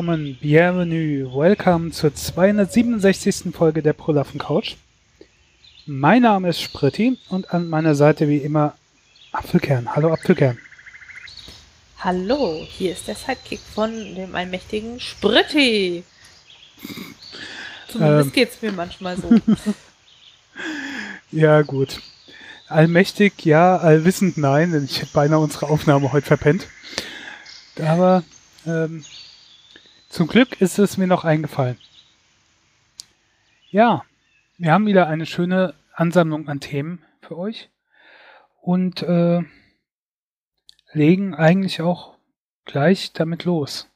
Willkommen, bienvenue, welcome zur 267. Folge der Prolaffen Couch. Mein Name ist Spritti und an meiner Seite wie immer Apfelkern. Hallo Apfelkern. Hallo, hier ist der Sidekick von dem allmächtigen Spritti. Zumindest ähm, geht's mir manchmal so. ja, gut. Allmächtig, ja, allwissend, nein, denn ich hätte beinahe unsere Aufnahme heute verpennt. Aber ähm, zum Glück ist es mir noch eingefallen. Ja, wir haben wieder eine schöne Ansammlung an Themen für euch und äh, legen eigentlich auch gleich damit los.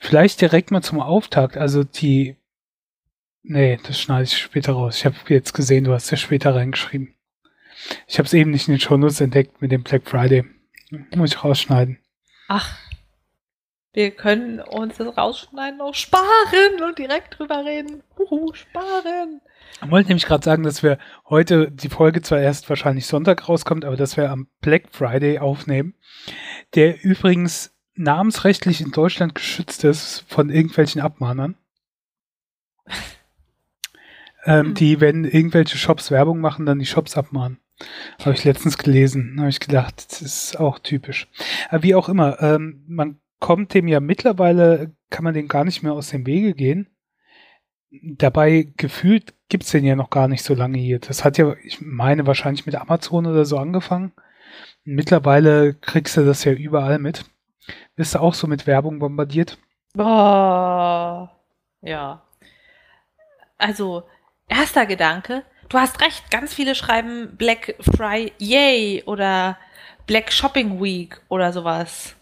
Vielleicht direkt mal zum Auftakt, also die Nee, das schneide ich später raus. Ich habe jetzt gesehen, du hast ja später reingeschrieben. Ich habe es eben nicht in den Shownotes entdeckt mit dem Black Friday. Muss ich rausschneiden. Ach, wir können uns das Rausschneiden noch sparen und direkt drüber reden. Uhu, sparen. Ich wollte nämlich gerade sagen, dass wir heute die Folge zwar erst wahrscheinlich Sonntag rauskommt, aber dass wir am Black Friday aufnehmen, der übrigens namensrechtlich in Deutschland geschützt ist von irgendwelchen Abmahnern. ähm, hm. die, wenn irgendwelche Shops Werbung machen, dann die Shops abmahnen. Habe ich letztens gelesen. Habe ich gedacht, das ist auch typisch. Aber wie auch immer, ähm, man kommt dem ja mittlerweile, kann man den gar nicht mehr aus dem Wege gehen. Dabei gefühlt gibt's den ja noch gar nicht so lange hier. Das hat ja, ich meine, wahrscheinlich mit Amazon oder so angefangen. Mittlerweile kriegst du das ja überall mit. Bist du auch so mit Werbung bombardiert? Boah. Ja. Also, erster Gedanke, du hast recht, ganz viele schreiben Black Friday oder Black Shopping Week oder sowas.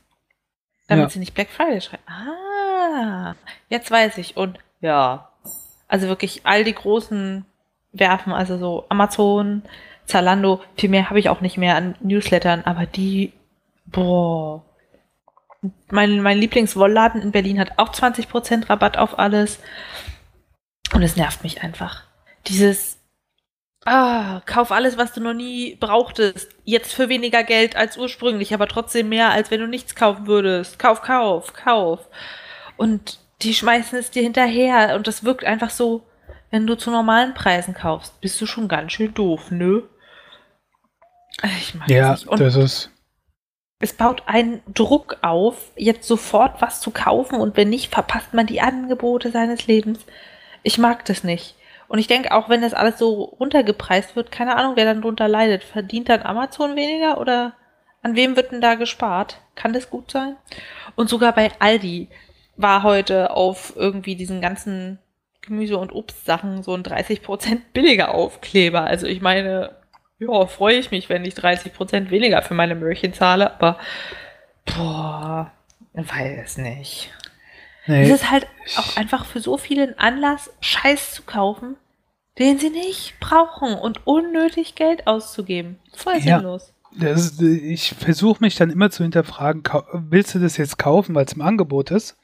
Damit ja. sie nicht Black Friday schreiben. Ah, jetzt weiß ich. Und ja, also wirklich all die großen werfen, also so Amazon, Zalando, viel mehr habe ich auch nicht mehr an Newslettern, aber die, boah. Mein, mein Lieblingswollladen in Berlin hat auch 20% Rabatt auf alles. Und es nervt mich einfach. Dieses, Ah, kauf alles, was du noch nie brauchtest. Jetzt für weniger Geld als ursprünglich, aber trotzdem mehr, als wenn du nichts kaufen würdest. Kauf, kauf, kauf. Und die schmeißen es dir hinterher und das wirkt einfach so, wenn du zu normalen Preisen kaufst, bist du schon ganz schön doof, nö? Ich mag ja, das, das ist. Es baut einen Druck auf, jetzt sofort was zu kaufen und wenn nicht, verpasst man die Angebote seines Lebens. Ich mag das nicht. Und ich denke, auch wenn das alles so runtergepreist wird, keine Ahnung, wer dann drunter leidet. Verdient dann Amazon weniger oder an wem wird denn da gespart? Kann das gut sein? Und sogar bei Aldi war heute auf irgendwie diesen ganzen Gemüse- und Obstsachen so ein 30% billiger Aufkleber. Also ich meine, ja, freue ich mich, wenn ich 30% weniger für meine Möhrchen zahle, aber boah, weiß nicht. Nee, es ist halt auch einfach für so vielen Anlass, Scheiß zu kaufen, den sie nicht brauchen und unnötig Geld auszugeben. Voll ja, sinnlos. Das, ich versuche mich dann immer zu hinterfragen, willst du das jetzt kaufen, weil es im Angebot ist?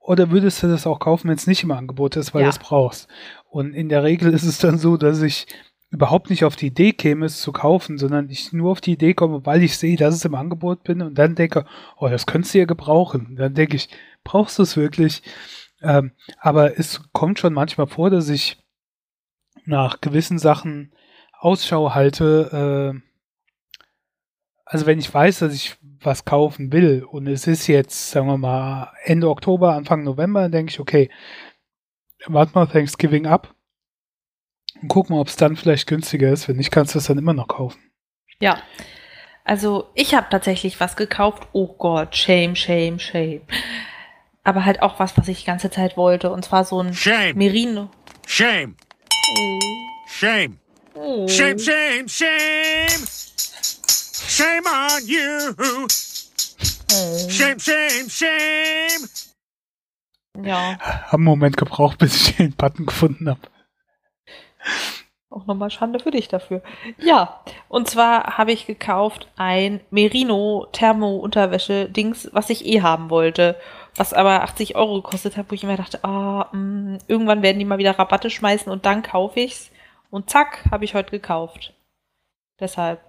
Oder würdest du das auch kaufen, wenn es nicht im Angebot ist, weil ja. du es brauchst? Und in der Regel ist es dann so, dass ich überhaupt nicht auf die Idee käme, es zu kaufen, sondern ich nur auf die Idee komme, weil ich sehe, dass es im Angebot bin und dann denke, oh, das könntest du ja gebrauchen. Dann denke ich, brauchst du es wirklich? Ähm, aber es kommt schon manchmal vor, dass ich nach gewissen Sachen Ausschau halte. Äh, also wenn ich weiß, dass ich was kaufen will und es ist jetzt, sagen wir mal, Ende Oktober, Anfang November, dann denke ich, okay, warte mal Thanksgiving ab und guck mal, ob es dann vielleicht günstiger ist. Wenn nicht, kannst du es dann immer noch kaufen. Ja. Also ich habe tatsächlich was gekauft. Oh Gott, shame, shame, shame. Aber halt auch was, was ich die ganze Zeit wollte. Und zwar so ein shame. Merino. Shame. Shame. Shame, shame, shame. Shame on you. Shame, shame, shame. Ja. Hab einen Moment gebraucht, bis ich den Button gefunden habe. Auch nochmal Schande für dich dafür. Ja, und zwar habe ich gekauft ein Merino Thermo-Unterwäsche-Dings, was ich eh haben wollte was aber 80 Euro gekostet hat, wo ich immer dachte, oh, mh, irgendwann werden die mal wieder Rabatte schmeißen und dann kaufe ich's. Und zack, habe ich heute gekauft. Deshalb.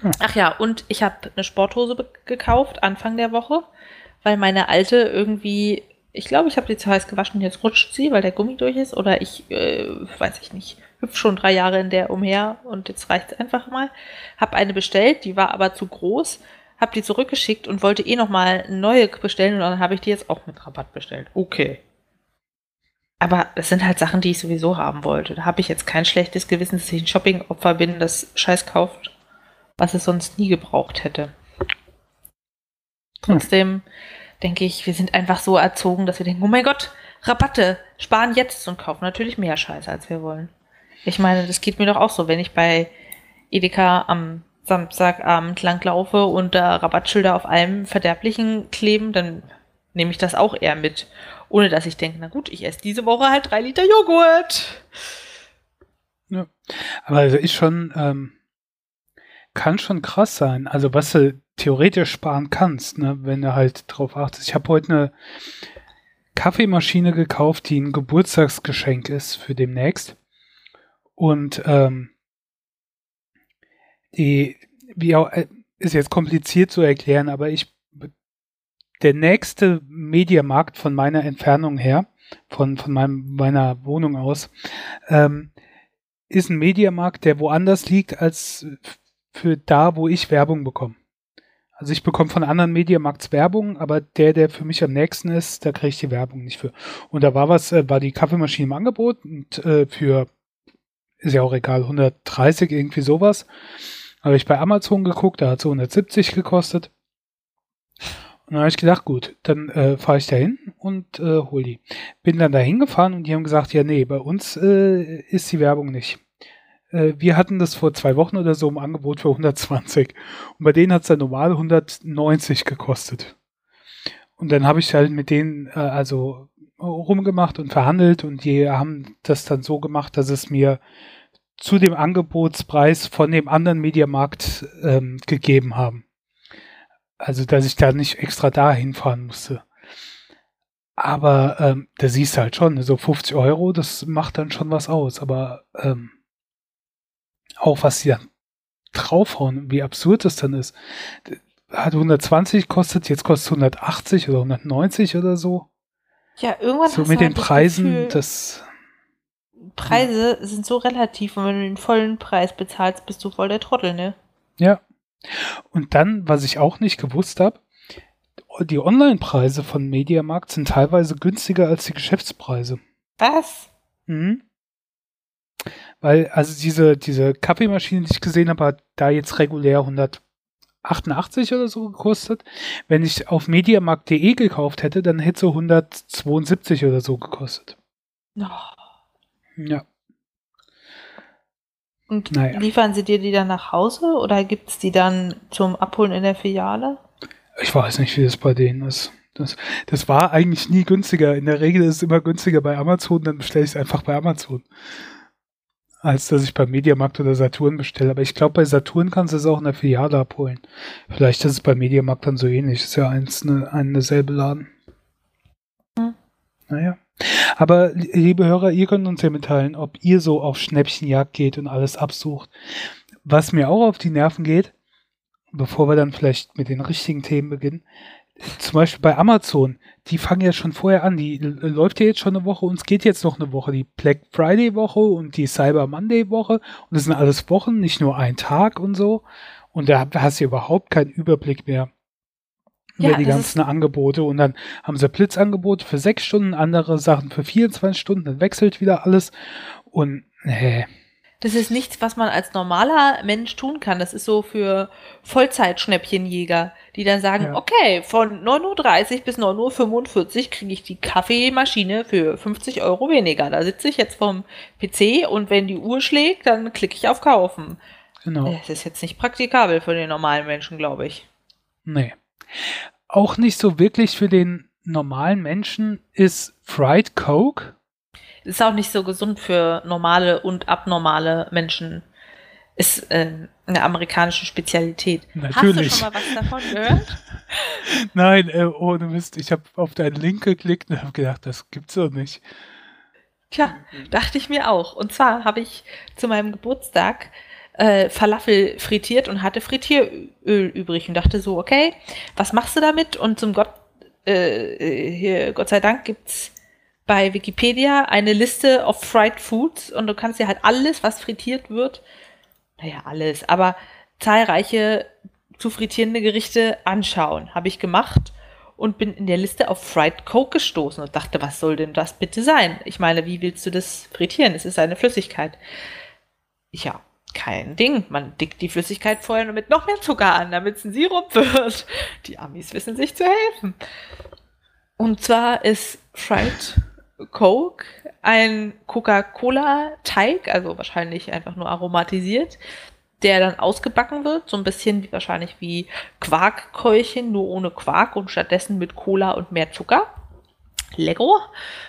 Hm. Ach ja, und ich habe eine Sporthose gekauft Anfang der Woche, weil meine alte irgendwie, ich glaube, ich habe die zu heiß gewaschen, jetzt rutscht sie, weil der Gummi durch ist, oder ich, äh, weiß ich nicht, hüpf schon drei Jahre in der umher und jetzt reicht es einfach mal. Hab eine bestellt, die war aber zu groß, hab die zurückgeschickt und wollte eh nochmal neue bestellen und dann habe ich die jetzt auch mit Rabatt bestellt. Okay. Aber es sind halt Sachen, die ich sowieso haben wollte. Da habe ich jetzt kein schlechtes Gewissen, dass ich ein Shopping-Opfer bin, das Scheiß kauft, was es sonst nie gebraucht hätte. Trotzdem hm. denke ich, wir sind einfach so erzogen, dass wir denken, oh mein Gott, Rabatte, sparen jetzt und kaufen natürlich mehr Scheiße, als wir wollen. Ich meine, das geht mir doch auch so, wenn ich bei Edeka am Samstagabend langlaufe und da Rabattschilder auf allem Verderblichen kleben, dann nehme ich das auch eher mit. Ohne dass ich denke, na gut, ich esse diese Woche halt drei Liter Joghurt. Ja. Aber also ist schon, ähm, kann schon krass sein. Also was du theoretisch sparen kannst, ne, wenn du halt drauf achtest. Ich habe heute eine Kaffeemaschine gekauft, die ein Geburtstagsgeschenk ist für demnächst. Und ähm, die, wie auch, äh, ist jetzt kompliziert zu erklären, aber ich der nächste Mediamarkt von meiner Entfernung her, von, von meinem, meiner Wohnung aus, ähm, ist ein Mediamarkt, der woanders liegt als für da, wo ich Werbung bekomme. Also ich bekomme von anderen Mediamarkts Werbung, aber der, der für mich am nächsten ist, da kriege ich die Werbung nicht für. Und da war was, äh, war die Kaffeemaschine im Angebot und äh, für, ist ja auch egal, 130, irgendwie sowas. Habe ich bei Amazon geguckt, da hat es 170 gekostet. Und dann habe ich gedacht, gut, dann äh, fahre ich da hin und äh, hol die. Bin dann da hingefahren und die haben gesagt, ja, nee, bei uns äh, ist die Werbung nicht. Äh, wir hatten das vor zwei Wochen oder so im Angebot für 120. Und bei denen hat es dann normal 190 gekostet. Und dann habe ich halt mit denen äh, also rumgemacht und verhandelt und die haben das dann so gemacht, dass es mir zu dem Angebotspreis von dem anderen Mediamarkt ähm, gegeben haben. Also, dass ich da nicht extra da hinfahren musste. Aber ähm, da siehst du halt schon, so 50 Euro, das macht dann schon was aus. Aber ähm, auch was sie dann draufhauen, wie absurd das dann ist. Hat 120 kostet, jetzt kostet 180 oder 190 oder so. Ja, irgendwann so mit den halt Preisen, Gefühl, das. Preise sind so relativ und wenn du den vollen Preis bezahlst, bist du voll der Trottel, ne? Ja, und dann, was ich auch nicht gewusst habe, die Online-Preise von Mediamarkt sind teilweise günstiger als die Geschäftspreise. Was? Mhm. Weil, also diese, diese Kaffeemaschine, die ich gesehen habe, hat da jetzt regulär 188 oder so gekostet. Wenn ich auf mediamarkt.de gekauft hätte, dann hätte sie 172 oder so gekostet. Oh. Ja. Und naja. liefern sie dir die dann nach Hause oder gibt es die dann zum Abholen in der Filiale? Ich weiß nicht, wie das bei denen ist. Das, das war eigentlich nie günstiger. In der Regel ist es immer günstiger bei Amazon, dann bestelle ich es einfach bei Amazon. Als dass ich beim Mediamarkt oder Saturn bestelle. Aber ich glaube, bei Saturn kannst du es auch in der Filiale abholen. Vielleicht ist es bei Mediamarkt dann so ähnlich. Ist ja eins ne, ein derselbe Laden. Naja. Aber liebe Hörer, ihr könnt uns ja mitteilen, ob ihr so auf Schnäppchenjagd geht und alles absucht. Was mir auch auf die Nerven geht, bevor wir dann vielleicht mit den richtigen Themen beginnen, zum Beispiel bei Amazon, die fangen ja schon vorher an, die läuft ja jetzt schon eine Woche und es geht jetzt noch eine Woche, die Black Friday Woche und die Cyber Monday Woche und das sind alles Wochen, nicht nur ein Tag und so und da hast du überhaupt keinen Überblick mehr ja, die ganzen Angebote und dann haben sie Blitzangebote für sechs Stunden, andere Sachen für 24 Stunden, dann wechselt wieder alles und nee. Das ist nichts, was man als normaler Mensch tun kann. Das ist so für Vollzeitschnäppchenjäger, die dann sagen, ja. okay, von 9.30 Uhr bis 9.45 Uhr kriege ich die Kaffeemaschine für 50 Euro weniger. Da sitze ich jetzt vom PC und wenn die Uhr schlägt, dann klicke ich auf Kaufen. Genau. Das ist jetzt nicht praktikabel für den normalen Menschen, glaube ich. Nee. Auch nicht so wirklich für den normalen Menschen ist Fried Coke. Ist auch nicht so gesund für normale und abnormale Menschen. Ist äh, eine amerikanische Spezialität. Natürlich. Hast du schon mal was davon gehört? Nein, äh, ohne Mist. Ich habe auf deinen Link geklickt und habe gedacht, das gibt's doch nicht. Tja, dachte ich mir auch. Und zwar habe ich zu meinem Geburtstag äh, Falafel frittiert und hatte Frittieröl übrig und dachte so, okay, was machst du damit? Und zum Gott, äh, hier, Gott sei Dank gibt's bei Wikipedia eine Liste of fried foods und du kannst dir halt alles, was frittiert wird, naja, alles, aber zahlreiche zu frittierende Gerichte anschauen. Habe ich gemacht und bin in der Liste auf Fried Coke gestoßen und dachte, was soll denn das bitte sein? Ich meine, wie willst du das frittieren? Es ist eine Flüssigkeit. Ja, kein Ding. Man dickt die Flüssigkeit vorher nur mit noch mehr Zucker an, damit es ein Sirup wird. Die Amis wissen sich zu helfen. Und zwar ist Fried Coke ein Coca-Cola-Teig, also wahrscheinlich einfach nur aromatisiert, der dann ausgebacken wird, so ein bisschen wie, wahrscheinlich wie Quarkkeulchen, nur ohne Quark und stattdessen mit Cola und mehr Zucker. Lego.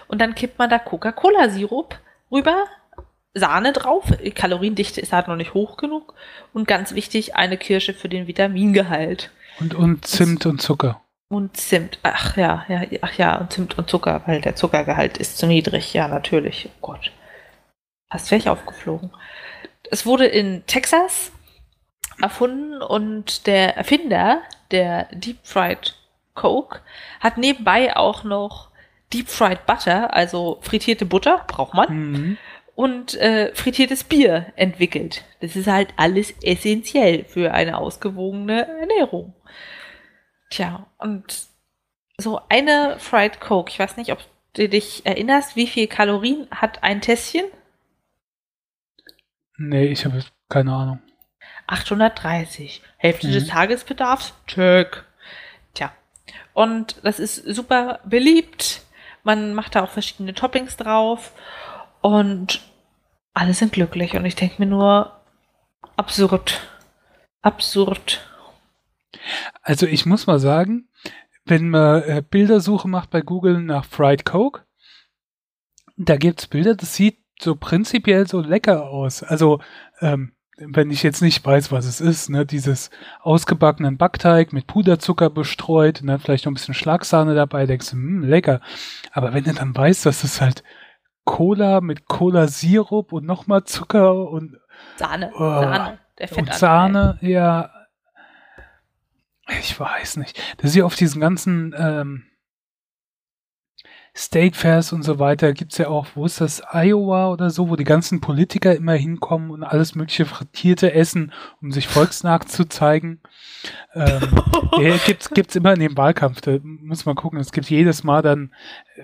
Und dann kippt man da Coca-Cola-Sirup rüber, Sahne drauf, die Kaloriendichte ist halt noch nicht hoch genug und ganz wichtig, eine Kirsche für den Vitamingehalt. Und, und Zimt und Zucker. Und Zimt, ach ja, ja, ach ja, und Zimt und Zucker, weil der Zuckergehalt ist zu niedrig, ja, natürlich. Oh Gott. Fast wäre ich aufgeflogen. Es wurde in Texas erfunden und der Erfinder der Deep Fried Coke hat nebenbei auch noch Deep Fried Butter, also frittierte Butter, braucht man, mhm. Und äh, frittiertes Bier entwickelt. Das ist halt alles essentiell für eine ausgewogene Ernährung. Tja, und so eine Fried Coke, ich weiß nicht, ob du dich erinnerst, wie viel Kalorien hat ein Tässchen? Nee, ich habe keine Ahnung. 830. Hälfte mhm. des Tagesbedarfs? Check. Tja. Und das ist super beliebt. Man macht da auch verschiedene Toppings drauf. Und alle sind glücklich. Und ich denke mir nur, absurd. Absurd. Also ich muss mal sagen, wenn man äh, Bildersuche macht bei Google nach Fried Coke, da gibt es Bilder, das sieht so prinzipiell so lecker aus. Also ähm, wenn ich jetzt nicht weiß, was es ist, ne, dieses ausgebackenen Backteig mit Puderzucker bestreut und dann vielleicht noch ein bisschen Schlagsahne dabei, denkst du, hm, lecker. Aber wenn du dann weißt, dass es halt Cola mit Cola-Sirup und nochmal Zucker und Sahne, oh, Sahne, der Fettanteil. Und Sahne, ja, ich weiß nicht. Das ist ja auf diesen ganzen ähm, State Fairs und so weiter gibt es ja auch, wo ist das, Iowa oder so, wo die ganzen Politiker immer hinkommen und alles mögliche Frittierte essen, um sich volksnah zu zeigen. Ähm, ja, gibt's, gibt's immer in dem Wahlkampf, da muss man gucken. Es gibt jedes Mal dann,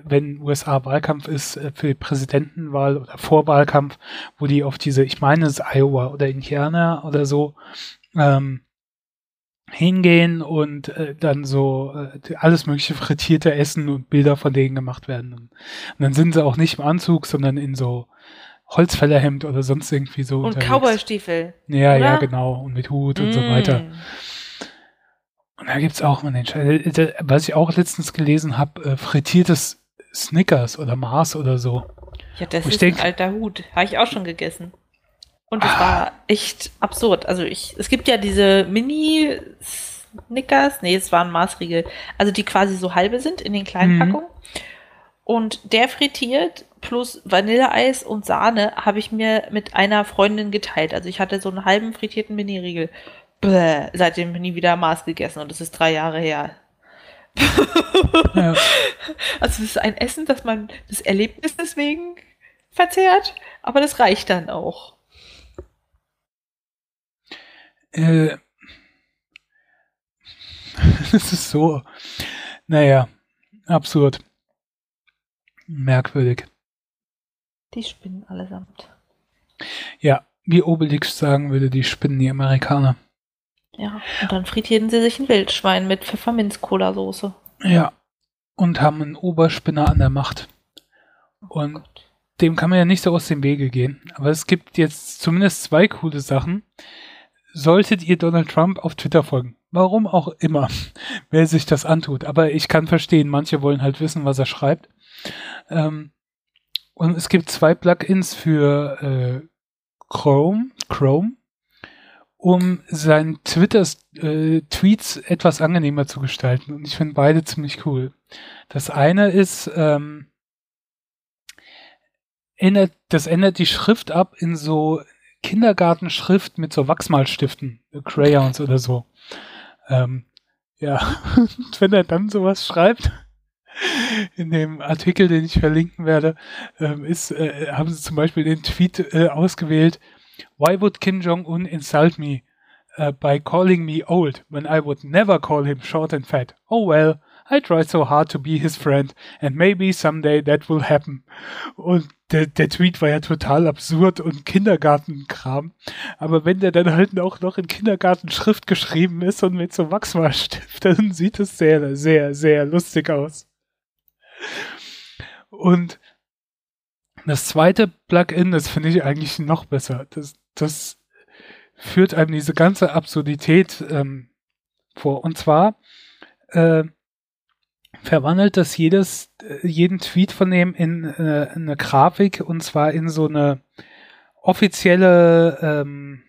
wenn USA Wahlkampf ist, äh, für die Präsidentenwahl oder Vorwahlkampf, wo die auf diese, ich meine es ist Iowa oder Indiana oder so, ähm, hingehen und äh, dann so äh, alles mögliche frittierte Essen und Bilder von denen gemacht werden. Und, dann sind sie auch nicht im Anzug, sondern in so Holzfällerhemd oder sonst irgendwie so. Und Cowboystiefel. Ja, oder? ja, genau. Und mit Hut mm. und so mm. weiter. Und da gibt's auch mal den Was ich auch letztens gelesen habe, äh, frittiertes Snickers oder Mars oder so. Ja, das ist denk, ein alter Hut. Habe ich auch schon gegessen. Und es war echt absurd. Also ich, es gibt ja diese Mini Snickers, nee, es waren Maßriegel, also die quasi so halbe sind in den kleinen mhm. Packungen. Und der frittiert plus Vanilleeis und Sahne habe ich mir mit einer Freundin geteilt. Also ich hatte so einen halben frittierten Mini-Riegel. Bäh, seitdem nie wieder Maß gegessen und das ist drei Jahre her. ja. Also es ist ein Essen, das man das Erlebnis deswegen verzehrt, aber das reicht dann auch. Äh, es ist so, naja, absurd. Merkwürdig. Die spinnen allesamt. Ja, wie Obelix sagen würde, die spinnen die Amerikaner. Ja, und dann frittieren sie sich ein Wildschwein mit Pfefferminz-Cola-Soße. Ja, und haben einen Oberspinner an der Macht. Oh und Gott. dem kann man ja nicht so aus dem Wege gehen. Aber es gibt jetzt zumindest zwei coole Sachen solltet ihr Donald Trump auf Twitter folgen. Warum auch immer, wer sich das antut. Aber ich kann verstehen, manche wollen halt wissen, was er schreibt. Ähm, und es gibt zwei Plugins für äh, Chrome, Chrome, um seinen Twitter-Tweets äh, etwas angenehmer zu gestalten. Und ich finde beide ziemlich cool. Das eine ist, ähm, ändert, das ändert die Schrift ab in so Kindergartenschrift mit so Wachsmalstiften, Crayons oder so. Ähm, ja, und wenn er dann sowas schreibt, in dem Artikel, den ich verlinken werde, ähm, ist, äh, haben sie zum Beispiel den Tweet äh, ausgewählt, Why would Kim Jong-un insult me uh, by calling me old when I would never call him short and fat? Oh well, I try so hard to be his friend and maybe someday that will happen. Und der, der Tweet war ja total absurd und Kindergartenkram. Aber wenn der dann halt auch noch in Kindergartenschrift geschrieben ist und mit so Wachsmalstift, dann sieht es sehr, sehr, sehr lustig aus. Und das zweite Plugin, das finde ich eigentlich noch besser. Das, das führt einem diese ganze Absurdität ähm, vor. Und zwar äh, verwandelt das jedes, äh, jeden Tweet von dem in äh, eine Grafik und zwar in so eine offizielle ähm,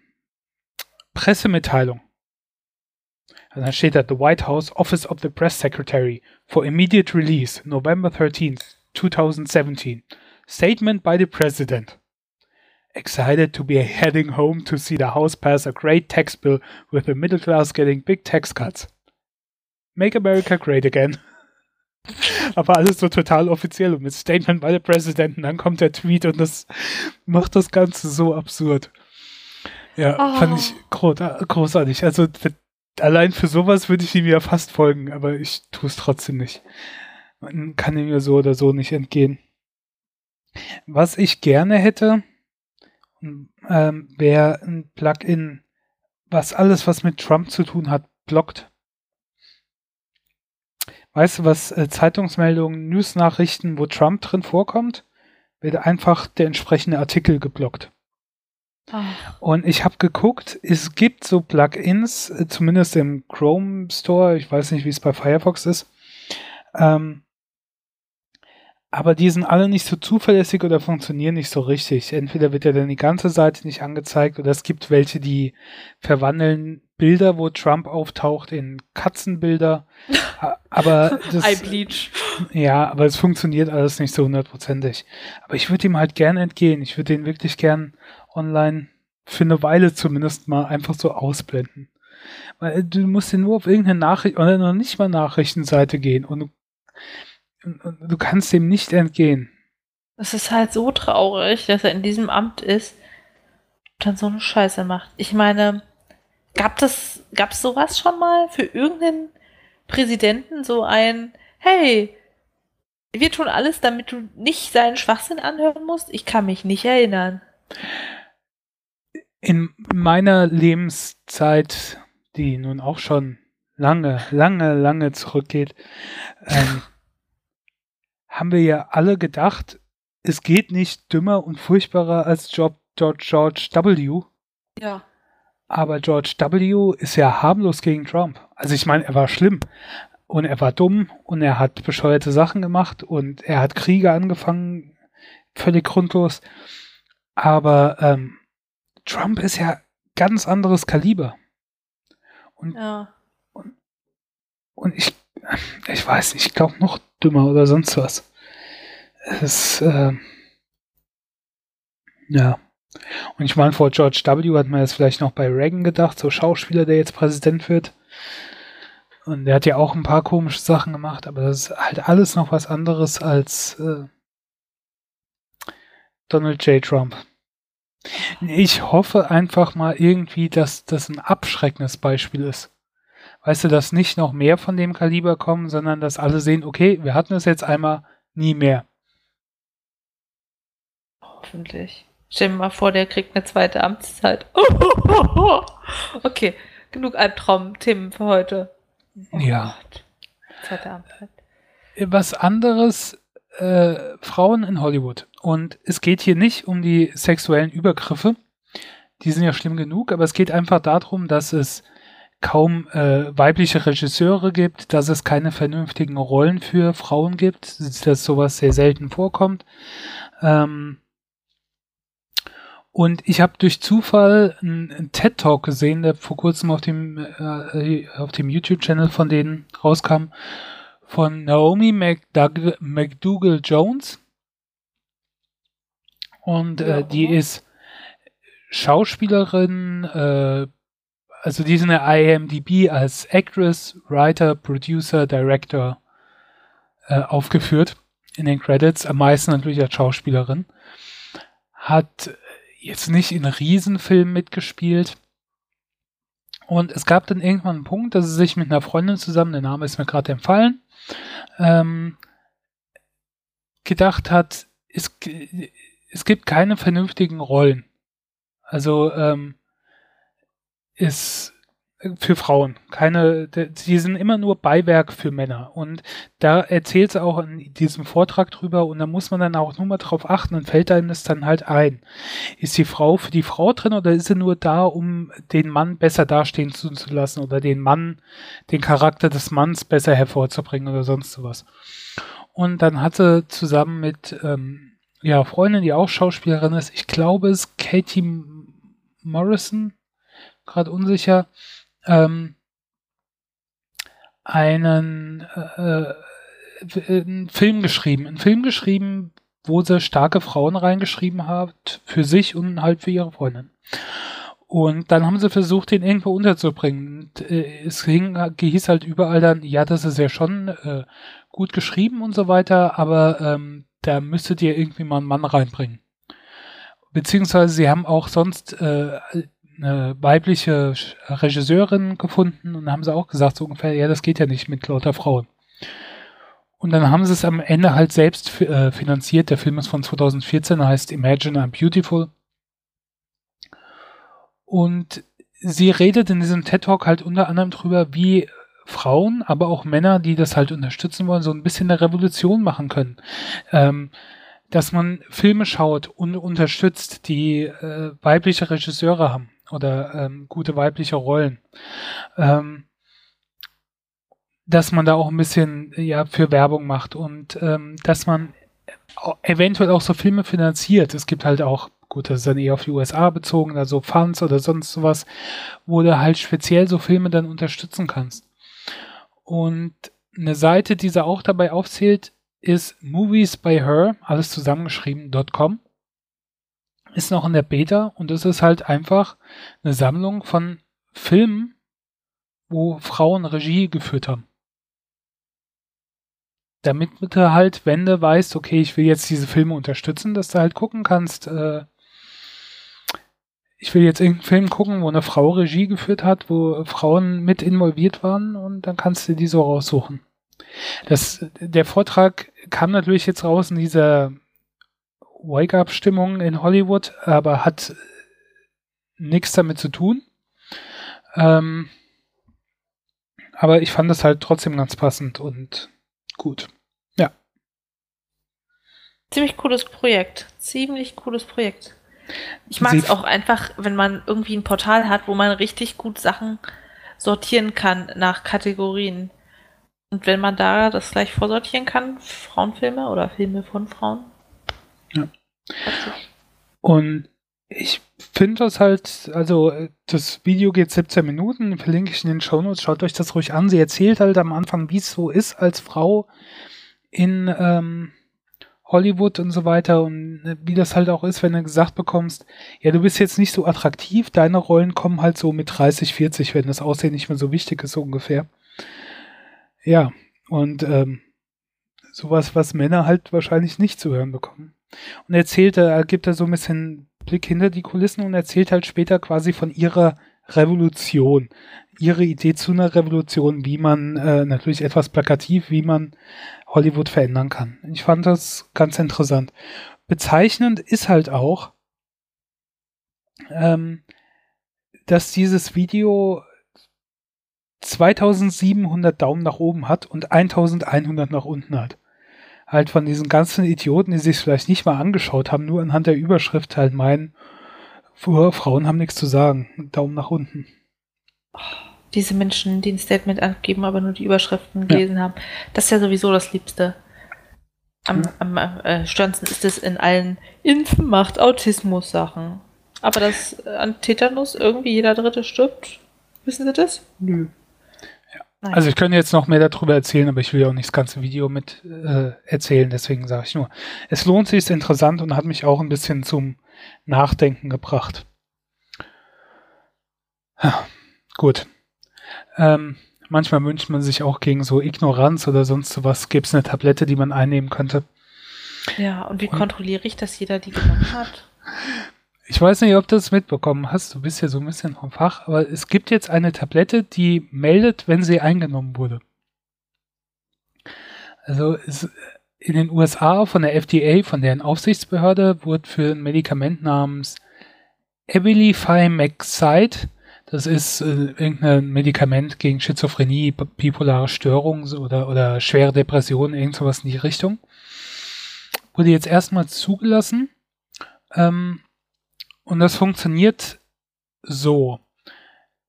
Pressemitteilung. Also dann steht da The White House Office of the Press Secretary for immediate release, November 13th, 2017. Statement by the President. Excited to be heading home to see the House pass a great tax bill with the middle class getting big tax cuts. Make America great again. Aber alles so total offiziell und mit Statement by the President. Und dann kommt der Tweet und das macht das Ganze so absurd. Ja, oh. fand ich großartig. Also allein für sowas würde ich ihm ja fast folgen, aber ich tue es trotzdem nicht. Man kann ihm ja so oder so nicht entgehen. Was ich gerne hätte, ähm, wäre ein Plugin, was alles, was mit Trump zu tun hat, blockt. Weißt du, was äh, Zeitungsmeldungen, Newsnachrichten, wo Trump drin vorkommt, wird einfach der entsprechende Artikel geblockt. Oh. Und ich habe geguckt, es gibt so Plugins, äh, zumindest im Chrome Store, ich weiß nicht, wie es bei Firefox ist, ähm, aber die sind alle nicht so zuverlässig oder funktionieren nicht so richtig. Entweder wird ja dann die ganze Seite nicht angezeigt oder es gibt welche, die verwandeln Bilder, wo Trump auftaucht, in Katzenbilder. aber das, bleach. Ja, aber es funktioniert alles nicht so hundertprozentig. Aber ich würde ihm halt gern entgehen. Ich würde den wirklich gern online für eine Weile zumindest mal einfach so ausblenden. Weil du musst ja nur auf irgendeine Nachricht oder noch nicht mal Nachrichtenseite gehen und du kannst dem nicht entgehen. Es ist halt so traurig, dass er in diesem Amt ist und dann so eine Scheiße macht. Ich meine, gab es gab's sowas schon mal für irgendeinen Präsidenten so ein, hey, wir tun alles, damit du nicht seinen Schwachsinn anhören musst? Ich kann mich nicht erinnern. In meiner Lebenszeit, die nun auch schon lange, lange, lange zurückgeht, ähm, haben wir ja alle gedacht, es geht nicht dümmer und furchtbarer als George, George W. Ja. Aber George W. ist ja harmlos gegen Trump. Also ich meine, er war schlimm und er war dumm und er hat bescheuerte Sachen gemacht und er hat Kriege angefangen, völlig grundlos. Aber ähm, Trump ist ja ganz anderes Kaliber. Und, ja. und, und ich, ich weiß nicht, ich glaube noch dümmer oder sonst was. Es, äh, ja. Und ich meine, vor George W. hat man jetzt vielleicht noch bei Reagan gedacht, so Schauspieler, der jetzt Präsident wird. Und der hat ja auch ein paar komische Sachen gemacht, aber das ist halt alles noch was anderes als äh, Donald J. Trump. Ich hoffe einfach mal irgendwie, dass das ein abschreckendes Beispiel ist weißt du, dass nicht noch mehr von dem Kaliber kommen, sondern dass alle sehen, okay, wir hatten es jetzt einmal, nie mehr. Hoffentlich. Stell dir mal vor, der kriegt eine zweite Amtszeit. okay, genug Albtraum-Themen für heute. Oh ja. Gott. Zweite Amtszeit. Was anderes, äh, Frauen in Hollywood. Und es geht hier nicht um die sexuellen Übergriffe. Die sind ja schlimm genug, aber es geht einfach darum, dass es kaum äh, weibliche Regisseure gibt, dass es keine vernünftigen Rollen für Frauen gibt, dass sowas sehr selten vorkommt. Ähm, und ich habe durch Zufall einen, TED Talk gesehen, der vor kurzem auf dem äh, auf dem YouTube-Channel von denen rauskam, von Naomi McDoug McDougall Jones. Und äh, die ist Schauspielerin, äh, also die sind der IMDb als Actress, Writer, Producer, Director äh, aufgeführt in den Credits, am meisten natürlich als Schauspielerin. Hat jetzt nicht in Riesenfilmen mitgespielt. Und es gab dann irgendwann einen Punkt, dass sie sich mit einer Freundin zusammen, der Name ist mir gerade empfallen, ähm, gedacht hat, es, es gibt keine vernünftigen Rollen. Also ähm, ist für Frauen. Keine, sie sind immer nur Beiwerk für Männer. Und da erzählt sie auch in diesem Vortrag drüber und da muss man dann auch nur mal drauf achten und fällt einem das dann halt ein. Ist die Frau für die Frau drin oder ist sie nur da, um den Mann besser dastehen zu, zu lassen oder den Mann, den Charakter des Manns besser hervorzubringen oder sonst sowas. Und dann hat sie zusammen mit ähm, ja, Freundin, die auch Schauspielerin ist, ich glaube es Katie Morrison, gerade unsicher, ähm, einen äh, äh, einen Film geschrieben. Einen Film geschrieben, wo sie starke Frauen reingeschrieben hat, für sich und halt für ihre Freundin. Und dann haben sie versucht, den irgendwo unterzubringen. Und, äh, es hing, hieß halt überall dann, ja, das ist ja schon äh, gut geschrieben und so weiter, aber ähm, da müsstet ihr irgendwie mal einen Mann reinbringen. Beziehungsweise sie haben auch sonst äh, eine weibliche Regisseurin gefunden und haben sie auch gesagt, so ungefähr, ja, das geht ja nicht mit lauter Frauen. Und dann haben sie es am Ende halt selbst äh, finanziert. Der Film ist von 2014, heißt Imagine I'm Beautiful. Und sie redet in diesem TED Talk halt unter anderem drüber, wie Frauen, aber auch Männer, die das halt unterstützen wollen, so ein bisschen eine Revolution machen können. Ähm, dass man Filme schaut und unterstützt, die äh, weibliche Regisseure haben oder ähm, gute weibliche Rollen. Ähm, dass man da auch ein bisschen ja für Werbung macht und ähm, dass man eventuell auch so Filme finanziert. Es gibt halt auch, gut, das ist dann eher auf die USA bezogen, also Funds oder sonst sowas, wo du halt speziell so Filme dann unterstützen kannst. Und eine Seite, die sie auch dabei aufzählt, ist Movies by Her, alles zusammengeschrieben.com ist noch in der Beta und es ist halt einfach eine Sammlung von Filmen, wo Frauen Regie geführt haben. Damit du halt, wenn du weißt, okay, ich will jetzt diese Filme unterstützen, dass du halt gucken kannst, äh, ich will jetzt irgendeinen Film gucken, wo eine Frau Regie geführt hat, wo Frauen mit involviert waren und dann kannst du die so raussuchen. Das, der Vortrag kam natürlich jetzt raus in dieser Wake-up-Stimmung in Hollywood, aber hat nichts damit zu tun. Ähm, aber ich fand es halt trotzdem ganz passend und gut. Ja. Ziemlich cooles Projekt. Ziemlich cooles Projekt. Ich mag es auch einfach, wenn man irgendwie ein Portal hat, wo man richtig gut Sachen sortieren kann nach Kategorien. Und wenn man da das gleich vorsortieren kann, Frauenfilme oder Filme von Frauen. Und ich finde das halt, also das Video geht 17 Minuten, verlinke ich in den Show Notes, schaut euch das ruhig an. Sie erzählt halt am Anfang, wie es so ist als Frau in ähm, Hollywood und so weiter und äh, wie das halt auch ist, wenn du gesagt bekommst, ja, du bist jetzt nicht so attraktiv, deine Rollen kommen halt so mit 30, 40, wenn das Aussehen nicht mehr so wichtig ist, so ungefähr. Ja, und ähm, sowas, was Männer halt wahrscheinlich nicht zu hören bekommen und erzählt, er gibt er so ein bisschen Blick hinter die Kulissen und erzählt halt später quasi von ihrer Revolution, ihre Idee zu einer Revolution, wie man äh, natürlich etwas plakativ, wie man Hollywood verändern kann. Ich fand das ganz interessant. Bezeichnend ist halt auch, ähm, dass dieses Video 2700 Daumen nach oben hat und 1100 nach unten hat halt von diesen ganzen Idioten, die sich vielleicht nicht mal angeschaut haben, nur anhand der Überschrift halt meinen, Frauen haben nichts zu sagen. Daumen nach unten. Diese Menschen, die ein Statement abgeben, aber nur die Überschriften gelesen ja. haben. Das ist ja sowieso das Liebste. Am, ja. am äh, störendsten ist es in allen Impfen macht Autismus Sachen. Aber dass an Tetanus irgendwie jeder Dritte stirbt, wissen Sie das? Nö. Also ich könnte jetzt noch mehr darüber erzählen, aber ich will ja auch nicht das ganze Video mit äh, erzählen, deswegen sage ich nur, es lohnt sich, ist interessant und hat mich auch ein bisschen zum Nachdenken gebracht. Ja, gut. Ähm, manchmal wünscht man sich auch gegen so Ignoranz oder sonst sowas, gäbe es eine Tablette, die man einnehmen könnte. Ja, und wie und, kontrolliere ich, dass jeder die genommen hat? Ich weiß nicht, ob du das mitbekommen hast. Du bist ja so ein bisschen vom Fach, aber es gibt jetzt eine Tablette, die meldet, wenn sie eingenommen wurde. Also es, in den USA von der FDA, von deren Aufsichtsbehörde, wurde für ein Medikament namens Abilify-Maxide, das ist äh, irgendein Medikament gegen Schizophrenie, bipolare Störung oder, oder schwere Depressionen, irgend sowas in die Richtung, wurde jetzt erstmal zugelassen. Ähm, und das funktioniert so.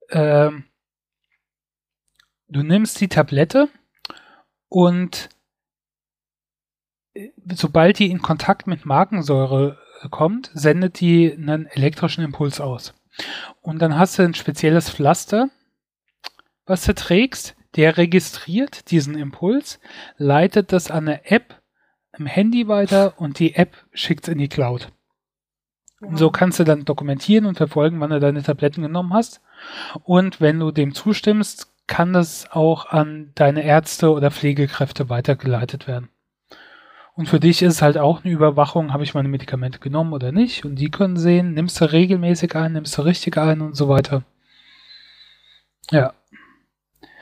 Ähm, du nimmst die Tablette und sobald die in Kontakt mit Magensäure kommt, sendet die einen elektrischen Impuls aus. Und dann hast du ein spezielles Pflaster, was du trägst, der registriert diesen Impuls, leitet das an eine App im Handy weiter und die App schickt es in die Cloud. Und so kannst du dann dokumentieren und verfolgen, wann du deine Tabletten genommen hast. Und wenn du dem zustimmst, kann das auch an deine Ärzte oder Pflegekräfte weitergeleitet werden. Und für dich ist es halt auch eine Überwachung, habe ich meine Medikamente genommen oder nicht. Und die können sehen, nimmst du regelmäßig ein, nimmst du richtig ein und so weiter. Ja.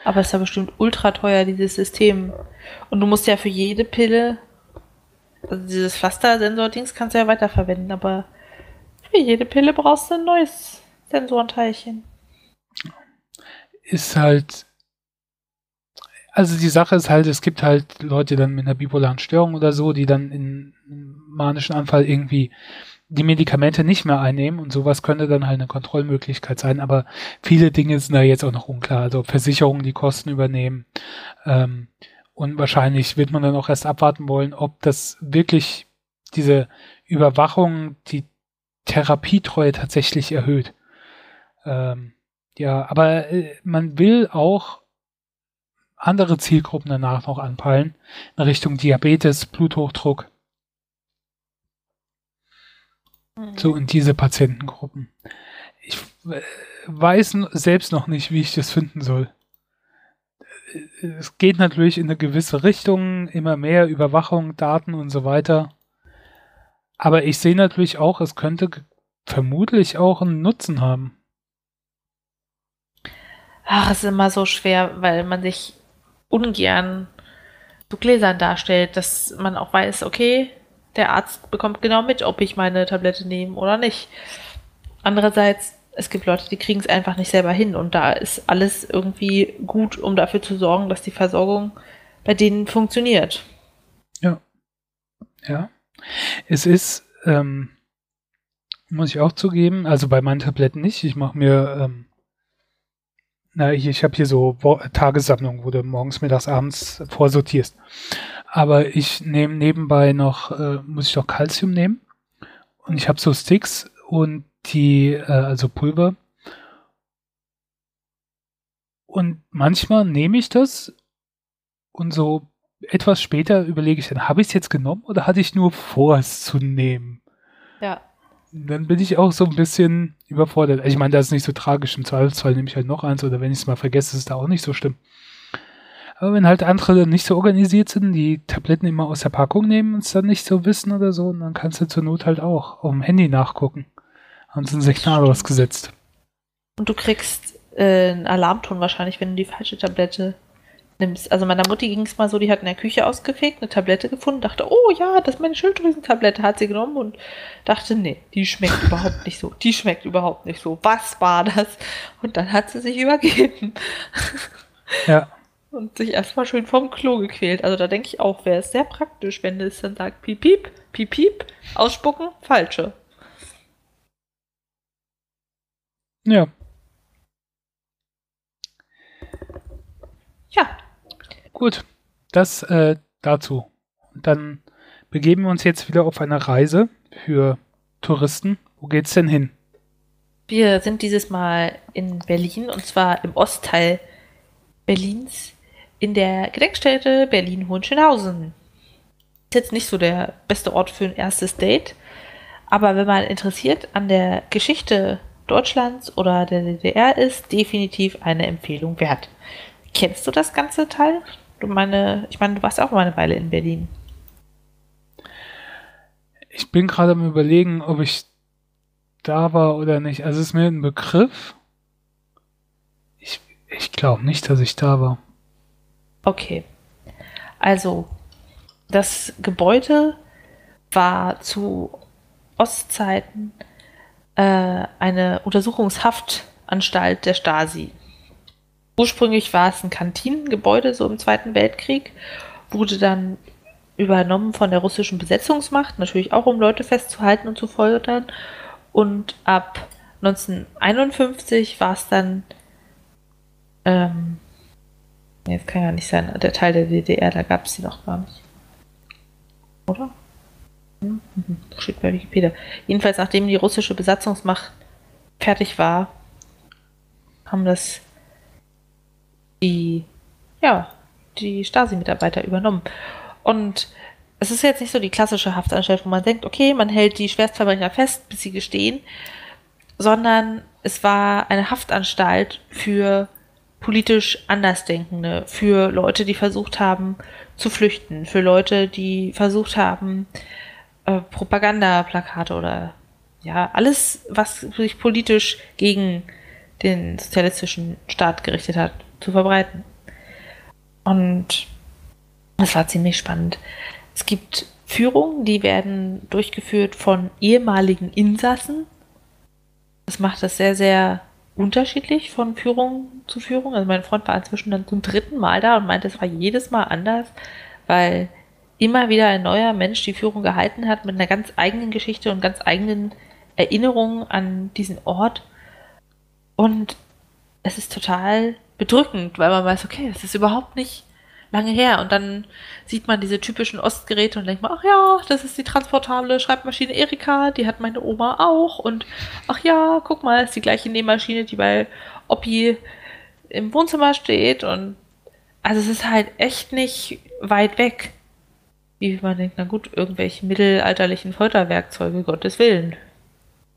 Aber es ist ja bestimmt ultra teuer, dieses System. Und du musst ja für jede Pille, also dieses Pflaster-Sensor-Dings kannst du ja weiterverwenden, aber für jede Pille brauchst du ein neues Sensorenteilchen. Ist halt also die Sache ist halt, es gibt halt Leute dann mit einer bipolaren Störung oder so, die dann in manischen Anfall irgendwie die Medikamente nicht mehr einnehmen und sowas könnte dann halt eine Kontrollmöglichkeit sein, aber viele Dinge sind da jetzt auch noch unklar. Also Versicherungen die Kosten übernehmen ähm, und wahrscheinlich wird man dann auch erst abwarten wollen, ob das wirklich diese Überwachung die Therapietreue tatsächlich erhöht. Ähm, ja, aber äh, man will auch andere Zielgruppen danach noch anpeilen, in Richtung Diabetes, Bluthochdruck. Mhm. So in diese Patientengruppen. Ich äh, weiß selbst noch nicht, wie ich das finden soll. Es geht natürlich in eine gewisse Richtung, immer mehr Überwachung, Daten und so weiter. Aber ich sehe natürlich auch, es könnte vermutlich auch einen Nutzen haben. Ach, es ist immer so schwer, weil man sich ungern so gläsern darstellt, dass man auch weiß, okay, der Arzt bekommt genau mit, ob ich meine Tablette nehme oder nicht. Andererseits, es gibt Leute, die kriegen es einfach nicht selber hin und da ist alles irgendwie gut, um dafür zu sorgen, dass die Versorgung bei denen funktioniert. Ja. Ja. Es ist, ähm, muss ich auch zugeben, also bei meinen Tabletten nicht. Ich mache mir ähm, na, ich, ich habe hier so Tagessammlungen, wo du morgens, mittags, abends vorsortierst. Aber ich nehme nebenbei noch, äh, muss ich noch Calcium nehmen. Und ich habe so Sticks und die, äh, also Pulver. Und manchmal nehme ich das und so etwas später überlege ich dann, habe ich es jetzt genommen oder hatte ich nur vor, es zu nehmen? Ja dann bin ich auch so ein bisschen überfordert. Ich meine, das ist nicht so tragisch. Im Zweifelsfall nehme ich halt noch eins oder wenn ich es mal vergesse, ist es da auch nicht so schlimm. Aber wenn halt andere nicht so organisiert sind, die Tabletten immer aus der Packung nehmen und es dann nicht so wissen oder so, dann kannst du zur Not halt auch auf dem Handy nachgucken. Haben sie ein Signal ausgesetzt. Und du kriegst äh, einen Alarmton wahrscheinlich, wenn du die falsche Tablette nimmst. Also meiner Mutti ging es mal so, die hat in der Küche ausgefegt, eine Tablette gefunden, dachte, oh ja, das ist meine Schilddrüsentablette, hat sie genommen und dachte, nee, die schmeckt überhaupt nicht so. Die schmeckt überhaupt nicht so. Was war das? Und dann hat sie sich übergeben. Ja. Und sich erstmal schön vom Klo gequält. Also da denke ich auch, wäre es sehr praktisch, wenn es dann sagt, piep, piep, piep, piep, ausspucken, falsche. Ja. Ja, Gut, das äh, dazu. Und dann begeben wir uns jetzt wieder auf eine Reise für Touristen. Wo geht's denn hin? Wir sind dieses Mal in Berlin und zwar im Ostteil Berlins in der Gedenkstätte Berlin-Hohenschönhausen. Ist jetzt nicht so der beste Ort für ein erstes Date, aber wenn man interessiert an der Geschichte Deutschlands oder der DDR ist, definitiv eine Empfehlung wert. Kennst du das ganze Teil? Du meine, ich meine, du warst auch mal eine Weile in Berlin. Ich bin gerade am überlegen, ob ich da war oder nicht. Also ist mir ein Begriff. Ich, ich glaube nicht, dass ich da war. Okay. Also, das Gebäude war zu Ostzeiten äh, eine Untersuchungshaftanstalt der Stasi. Ursprünglich war es ein Kantinengebäude, so im Zweiten Weltkrieg, wurde dann übernommen von der russischen Besetzungsmacht, natürlich auch um Leute festzuhalten und zu foltern. Und ab 1951 war es dann, ähm, jetzt kann ja nicht sein, der Teil der DDR, da gab es sie noch gar nicht. Oder? Hm? Mhm. Steht bei Wikipedia. Jedenfalls, nachdem die russische Besatzungsmacht fertig war, haben das die, ja, die Stasi-Mitarbeiter übernommen. Und es ist jetzt nicht so die klassische Haftanstalt, wo man denkt, okay, man hält die Schwerstverbrecher fest, bis sie gestehen, sondern es war eine Haftanstalt für politisch Andersdenkende, für Leute, die versucht haben zu flüchten, für Leute, die versucht haben, äh, Propagandaplakate oder ja, alles, was sich politisch gegen den sozialistischen Staat gerichtet hat, zu verbreiten. Und das war ziemlich spannend. Es gibt Führungen, die werden durchgeführt von ehemaligen Insassen. Das macht das sehr, sehr unterschiedlich von Führung zu Führung. Also mein Freund war inzwischen dann zum dritten Mal da und meinte, es war jedes Mal anders, weil immer wieder ein neuer Mensch die Führung gehalten hat mit einer ganz eigenen Geschichte und ganz eigenen Erinnerungen an diesen Ort. Und es ist total bedrückend, weil man weiß, okay, das ist überhaupt nicht lange her. Und dann sieht man diese typischen Ostgeräte und denkt man, ach ja, das ist die transportable Schreibmaschine Erika, die hat meine Oma auch. Und ach ja, guck mal, ist die gleiche Nähmaschine, die bei Oppi im Wohnzimmer steht. Und also es ist halt echt nicht weit weg. Wie man denkt, na gut, irgendwelche mittelalterlichen Folterwerkzeuge, Gottes Willen.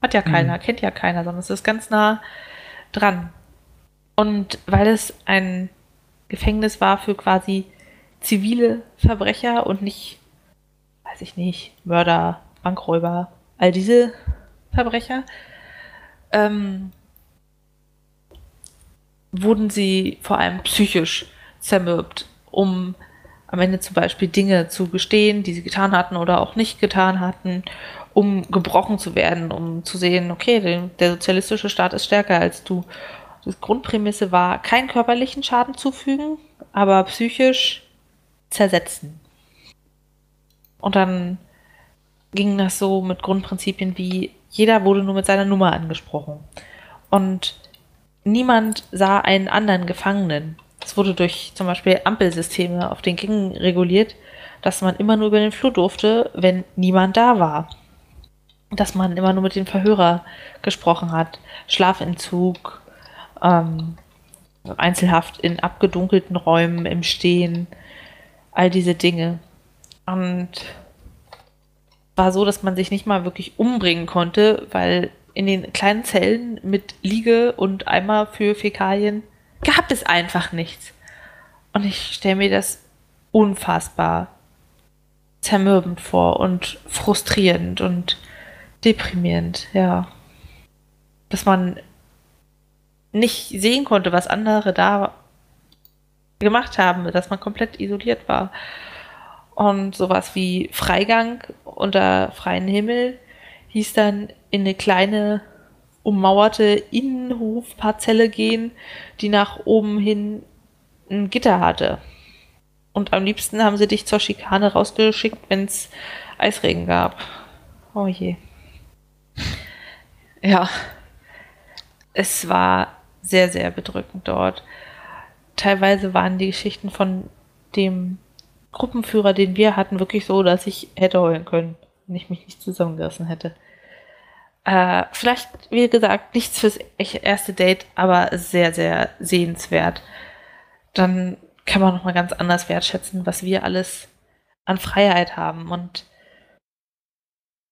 Hat ja keiner, mhm. kennt ja keiner, sondern es ist ganz nah dran. Und weil es ein Gefängnis war für quasi zivile Verbrecher und nicht, weiß ich nicht, Mörder, Bankräuber, all diese Verbrecher, ähm, wurden sie vor allem psychisch zermürbt, um am Ende zum Beispiel Dinge zu gestehen, die sie getan hatten oder auch nicht getan hatten, um gebrochen zu werden, um zu sehen, okay, der, der sozialistische Staat ist stärker als du. Die Grundprämisse war, keinen körperlichen Schaden zufügen, aber psychisch zersetzen. Und dann ging das so mit Grundprinzipien wie, jeder wurde nur mit seiner Nummer angesprochen. Und niemand sah einen anderen Gefangenen. Es wurde durch zum Beispiel Ampelsysteme auf den Gängen reguliert, dass man immer nur über den Flur durfte, wenn niemand da war. Dass man immer nur mit dem Verhörer gesprochen hat. Schlafentzug, ähm, Einzelhaft in abgedunkelten Räumen im Stehen, all diese Dinge. Und war so, dass man sich nicht mal wirklich umbringen konnte, weil in den kleinen Zellen mit Liege und Eimer für Fäkalien gab es einfach nichts. Und ich stelle mir das unfassbar zermürbend vor und frustrierend und deprimierend, ja. Dass man nicht sehen konnte, was andere da gemacht haben, dass man komplett isoliert war. Und sowas wie Freigang unter freiem Himmel hieß dann in eine kleine ummauerte Innenhofparzelle gehen, die nach oben hin ein Gitter hatte. Und am liebsten haben sie dich zur Schikane rausgeschickt, wenn es Eisregen gab. Oh je. Ja. Es war sehr, sehr bedrückend dort. Teilweise waren die Geschichten von dem Gruppenführer, den wir hatten, wirklich so, dass ich hätte heulen können, wenn ich mich nicht zusammengerissen hätte. Äh, vielleicht, wie gesagt, nichts fürs erste Date, aber sehr, sehr sehenswert. Dann kann man nochmal ganz anders wertschätzen, was wir alles an Freiheit haben. Und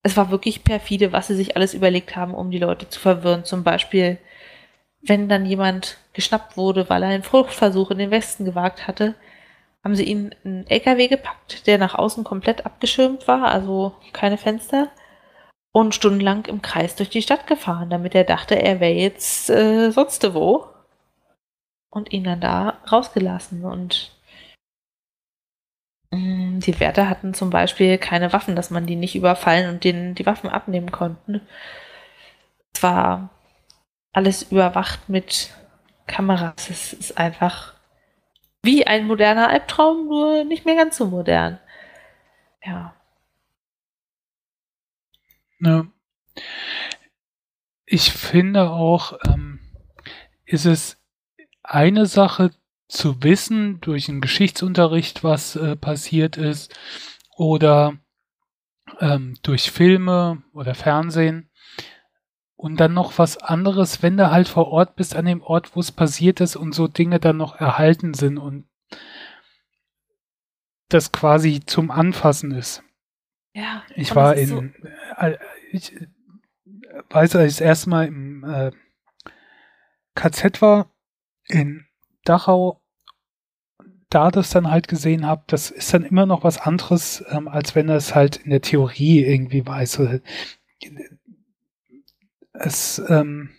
es war wirklich perfide, was sie sich alles überlegt haben, um die Leute zu verwirren. Zum Beispiel, wenn dann jemand geschnappt wurde, weil er einen Fluchtversuch in den Westen gewagt hatte, haben sie ihn in einen LKW gepackt, der nach außen komplett abgeschirmt war, also keine Fenster, und stundenlang im Kreis durch die Stadt gefahren, damit er dachte, er wäre jetzt äh, sonst wo. Und ihn dann da rausgelassen. Und Mm, die Wärter hatten zum Beispiel keine Waffen, dass man die nicht überfallen und denen die Waffen abnehmen konnten. Es war alles überwacht mit Kameras. Es ist einfach wie ein moderner Albtraum, nur nicht mehr ganz so modern. Ja. Ja. Ich finde auch, ähm, ist es eine Sache, zu wissen durch einen Geschichtsunterricht, was äh, passiert ist, oder ähm, durch Filme oder Fernsehen. Und dann noch was anderes, wenn du halt vor Ort bist, an dem Ort, wo es passiert ist und so Dinge dann noch erhalten sind und das quasi zum Anfassen ist. Ja. Ich war in, so äh, ich weiß, als ich das erste Mal im äh, KZ war, in Dachau da das dann halt gesehen habe, das ist dann immer noch was anderes, ähm, als wenn es halt in der Theorie irgendwie weiß. Es, ähm,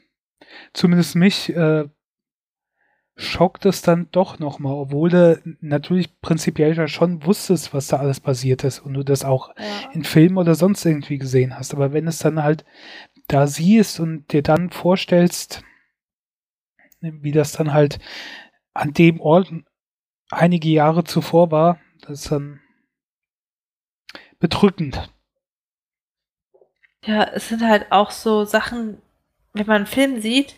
zumindest mich, äh, schockt es dann doch nochmal, obwohl du natürlich prinzipiell ja schon wusstest, was da alles passiert ist und du das auch ja. in Filmen oder sonst irgendwie gesehen hast. Aber wenn es dann halt da siehst und dir dann vorstellst, wie das dann halt an dem Ort einige Jahre zuvor war, das ist dann bedrückend. Ja, es sind halt auch so Sachen, wenn man einen Film sieht,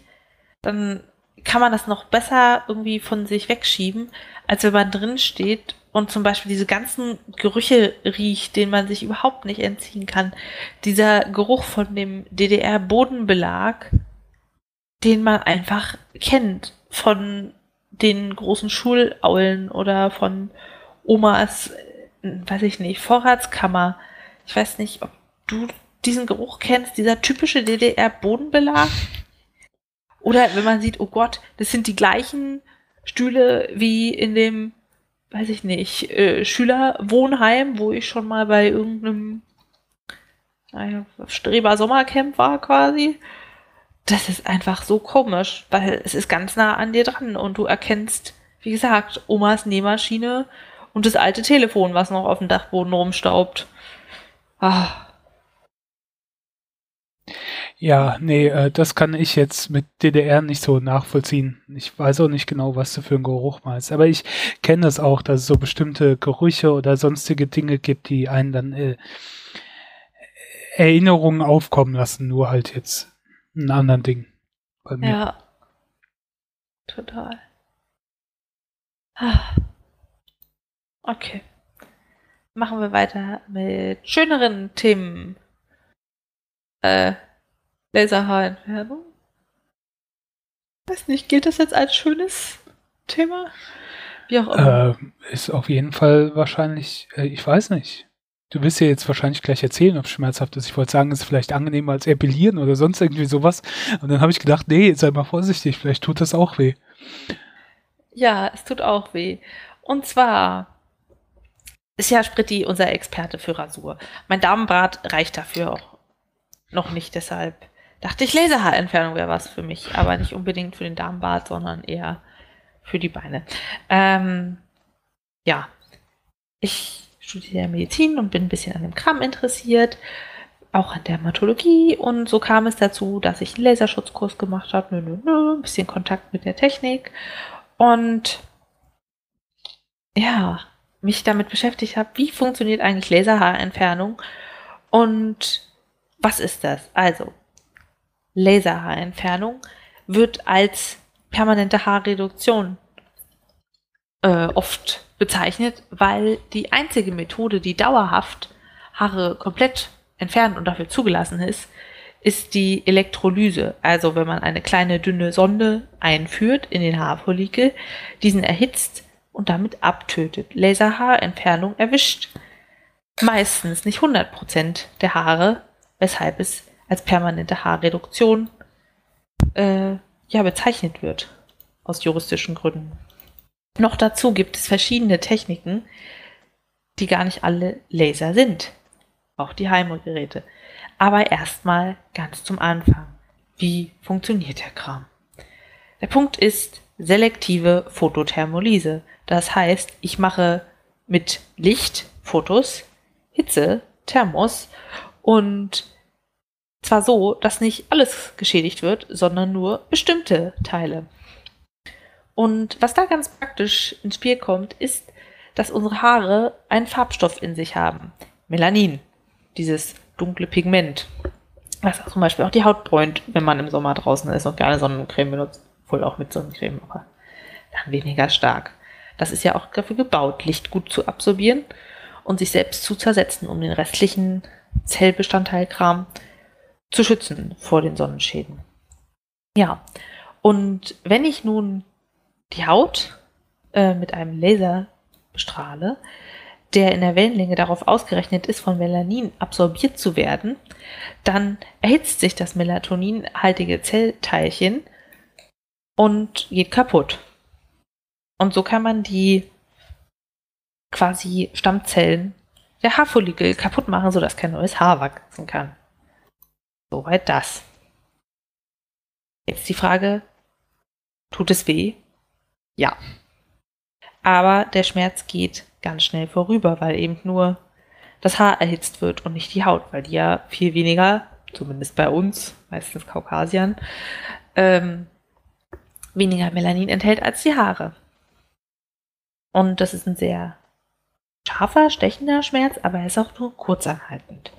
dann kann man das noch besser irgendwie von sich wegschieben, als wenn man drin steht und zum Beispiel diese ganzen Gerüche riecht, denen man sich überhaupt nicht entziehen kann. Dieser Geruch von dem DDR-Bodenbelag, den man einfach kennt von den großen Schulaulen oder von Omas, weiß ich nicht, Vorratskammer. Ich weiß nicht, ob du diesen Geruch kennst, dieser typische DDR-Bodenbelag. Oder wenn man sieht, oh Gott, das sind die gleichen Stühle wie in dem, weiß ich nicht, äh, Schülerwohnheim, wo ich schon mal bei irgendeinem naja, Streber Sommercamp war quasi das ist einfach so komisch, weil es ist ganz nah an dir dran und du erkennst, wie gesagt, Omas Nähmaschine und das alte Telefon, was noch auf dem Dachboden rumstaubt. Ah. Ja, nee, äh, das kann ich jetzt mit DDR nicht so nachvollziehen. Ich weiß auch nicht genau, was du für ein Geruch meinst. Aber ich kenne das auch, dass es so bestimmte Gerüche oder sonstige Dinge gibt, die einen dann äh, Erinnerungen aufkommen lassen, nur halt jetzt ein anderen Ding bei mir. Ja. Total. Ah. Okay. Machen wir weiter mit schöneren Themen. Äh, Laserhaarentfernung. Weiß nicht, gilt das jetzt als schönes Thema? Wie auch immer. Äh, ist auf jeden Fall wahrscheinlich, äh, ich weiß nicht. Du wirst ja jetzt wahrscheinlich gleich erzählen, ob es schmerzhaft ist. Ich wollte sagen, es ist vielleicht angenehmer als Epilieren oder sonst irgendwie sowas. Und dann habe ich gedacht, nee, sei mal vorsichtig, vielleicht tut das auch weh. Ja, es tut auch weh. Und zwar ist ja Spritti unser Experte für Rasur. Mein Damenbart reicht dafür auch noch nicht, deshalb dachte ich, Laserhaarentfernung wäre was für mich, aber nicht unbedingt für den Damenbart, sondern eher für die Beine. Ähm, ja, ich studiere Medizin und bin ein bisschen an dem Kram interessiert, auch an Dermatologie. Und so kam es dazu, dass ich einen Laserschutzkurs gemacht habe, nö, nö, nö, ein bisschen Kontakt mit der Technik. Und ja, mich damit beschäftigt habe, wie funktioniert eigentlich Laserhaarentfernung? Und was ist das? Also, Laserhaarentfernung wird als permanente Haarreduktion äh, oft bezeichnet, weil die einzige Methode, die dauerhaft Haare komplett entfernt und dafür zugelassen ist, ist die Elektrolyse. Also wenn man eine kleine dünne Sonde einführt in den Haarfollikel, diesen erhitzt und damit abtötet. Laserhaarentfernung erwischt meistens nicht 100% der Haare, weshalb es als permanente Haarreduktion äh, ja bezeichnet wird aus juristischen Gründen. Noch dazu gibt es verschiedene Techniken, die gar nicht alle Laser sind. Auch die Heimgeräte. Aber erstmal ganz zum Anfang. Wie funktioniert der Kram? Der Punkt ist selektive Photothermolyse. Das heißt, ich mache mit Licht Fotos, Hitze, Thermos und zwar so, dass nicht alles geschädigt wird, sondern nur bestimmte Teile. Und was da ganz praktisch ins Spiel kommt, ist, dass unsere Haare einen Farbstoff in sich haben. Melanin. Dieses dunkle Pigment. Was zum Beispiel auch die Haut bräunt, wenn man im Sommer draußen ist und gerne Sonnencreme benutzt. Wohl auch mit Sonnencreme, aber dann weniger stark. Das ist ja auch dafür gebaut, Licht gut zu absorbieren und sich selbst zu zersetzen, um den restlichen Zellbestandteilkram zu schützen vor den Sonnenschäden. Ja, und wenn ich nun die Haut äh, mit einem Laser bestrahle, der in der Wellenlänge darauf ausgerechnet ist, von Melanin absorbiert zu werden, dann erhitzt sich das melatoninhaltige Zellteilchen und geht kaputt. Und so kann man die quasi Stammzellen der Haarfollikel kaputt machen, sodass kein neues Haar wachsen kann. Soweit das. Jetzt die Frage, tut es weh? Ja. Aber der Schmerz geht ganz schnell vorüber, weil eben nur das Haar erhitzt wird und nicht die Haut, weil die ja viel weniger, zumindest bei uns, meistens Kaukasiern, ähm, weniger Melanin enthält als die Haare. Und das ist ein sehr scharfer, stechender Schmerz, aber er ist auch nur kurzanhaltend.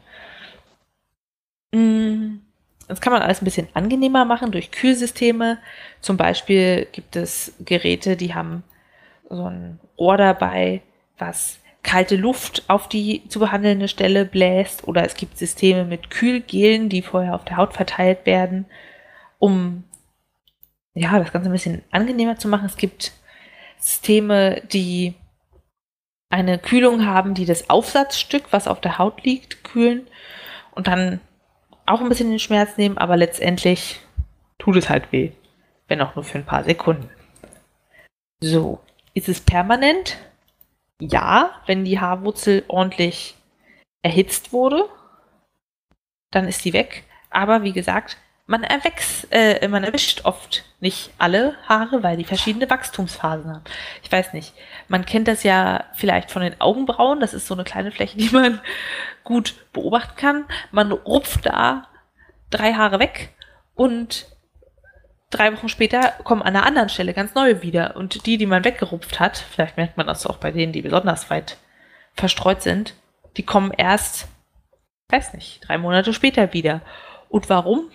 Mm, das kann man alles ein bisschen angenehmer machen durch Kühlsysteme. Zum Beispiel gibt es Geräte, die haben so ein Rohr dabei, was kalte Luft auf die zu behandelnde Stelle bläst. Oder es gibt Systeme mit Kühlgelen, die vorher auf der Haut verteilt werden, um ja, das Ganze ein bisschen angenehmer zu machen. Es gibt Systeme, die eine Kühlung haben, die das Aufsatzstück, was auf der Haut liegt, kühlen und dann auch ein bisschen den Schmerz nehmen, aber letztendlich tut es halt weh, wenn auch nur für ein paar Sekunden. So, ist es permanent? Ja, wenn die Haarwurzel ordentlich erhitzt wurde, dann ist die weg. Aber wie gesagt, man, äh, man erwischt oft nicht alle Haare, weil die verschiedene Wachstumsphasen haben. Ich weiß nicht. Man kennt das ja vielleicht von den Augenbrauen. Das ist so eine kleine Fläche, die man gut beobachten kann. Man rupft da drei Haare weg und drei Wochen später kommen an einer anderen Stelle ganz neue wieder. Und die, die man weggerupft hat, vielleicht merkt man das auch bei denen, die besonders weit verstreut sind, die kommen erst, weiß nicht, drei Monate später wieder. Und warum?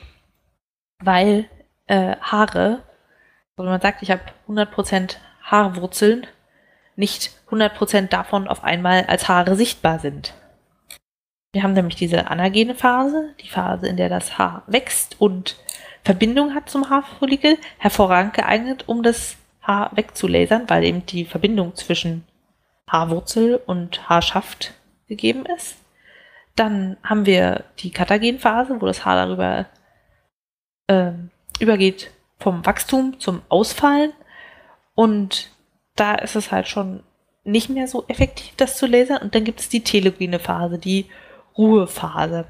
Weil äh, Haare, wenn man sagt, ich habe 100% Haarwurzeln, nicht 100% davon auf einmal als Haare sichtbar sind. Wir haben nämlich diese anagene Phase, die Phase, in der das Haar wächst und Verbindung hat zum Haarfollikel, hervorragend geeignet, um das Haar wegzulasern, weil eben die Verbindung zwischen Haarwurzel und Haarschaft gegeben ist. Dann haben wir die Katagenphase, wo das Haar darüber äh, übergeht vom Wachstum zum Ausfallen. Und da ist es halt schon nicht mehr so effektiv, das zu lasern. Und dann gibt es die telegene Phase, die Ruhephase.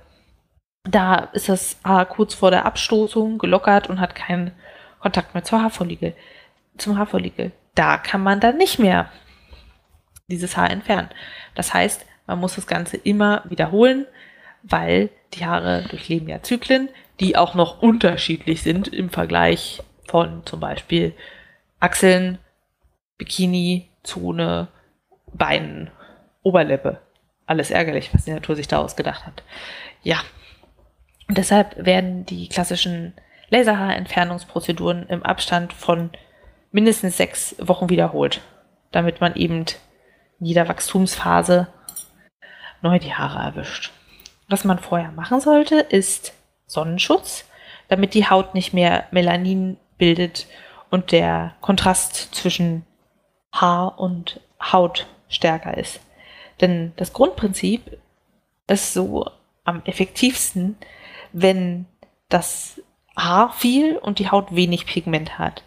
Da ist das Haar kurz vor der Abstoßung gelockert und hat keinen Kontakt mehr zur Haarfollikel, zum Haarfollikel. Da kann man dann nicht mehr dieses Haar entfernen. Das heißt, man muss das Ganze immer wiederholen, weil die Haare durchleben ja Zyklen, die auch noch unterschiedlich sind im Vergleich von zum Beispiel Achseln, Bikini, Zone, Beinen, Oberlippe. Alles ärgerlich, was die Natur sich da ausgedacht hat. Ja. Und deshalb werden die klassischen Laserhaarentfernungsprozeduren im Abstand von mindestens sechs Wochen wiederholt, damit man eben in jeder Wachstumsphase neu die Haare erwischt. Was man vorher machen sollte, ist Sonnenschutz, damit die Haut nicht mehr Melanin bildet und der Kontrast zwischen Haar und Haut stärker ist. Denn das Grundprinzip ist so, am effektivsten, wenn das Haar viel und die Haut wenig Pigment hat.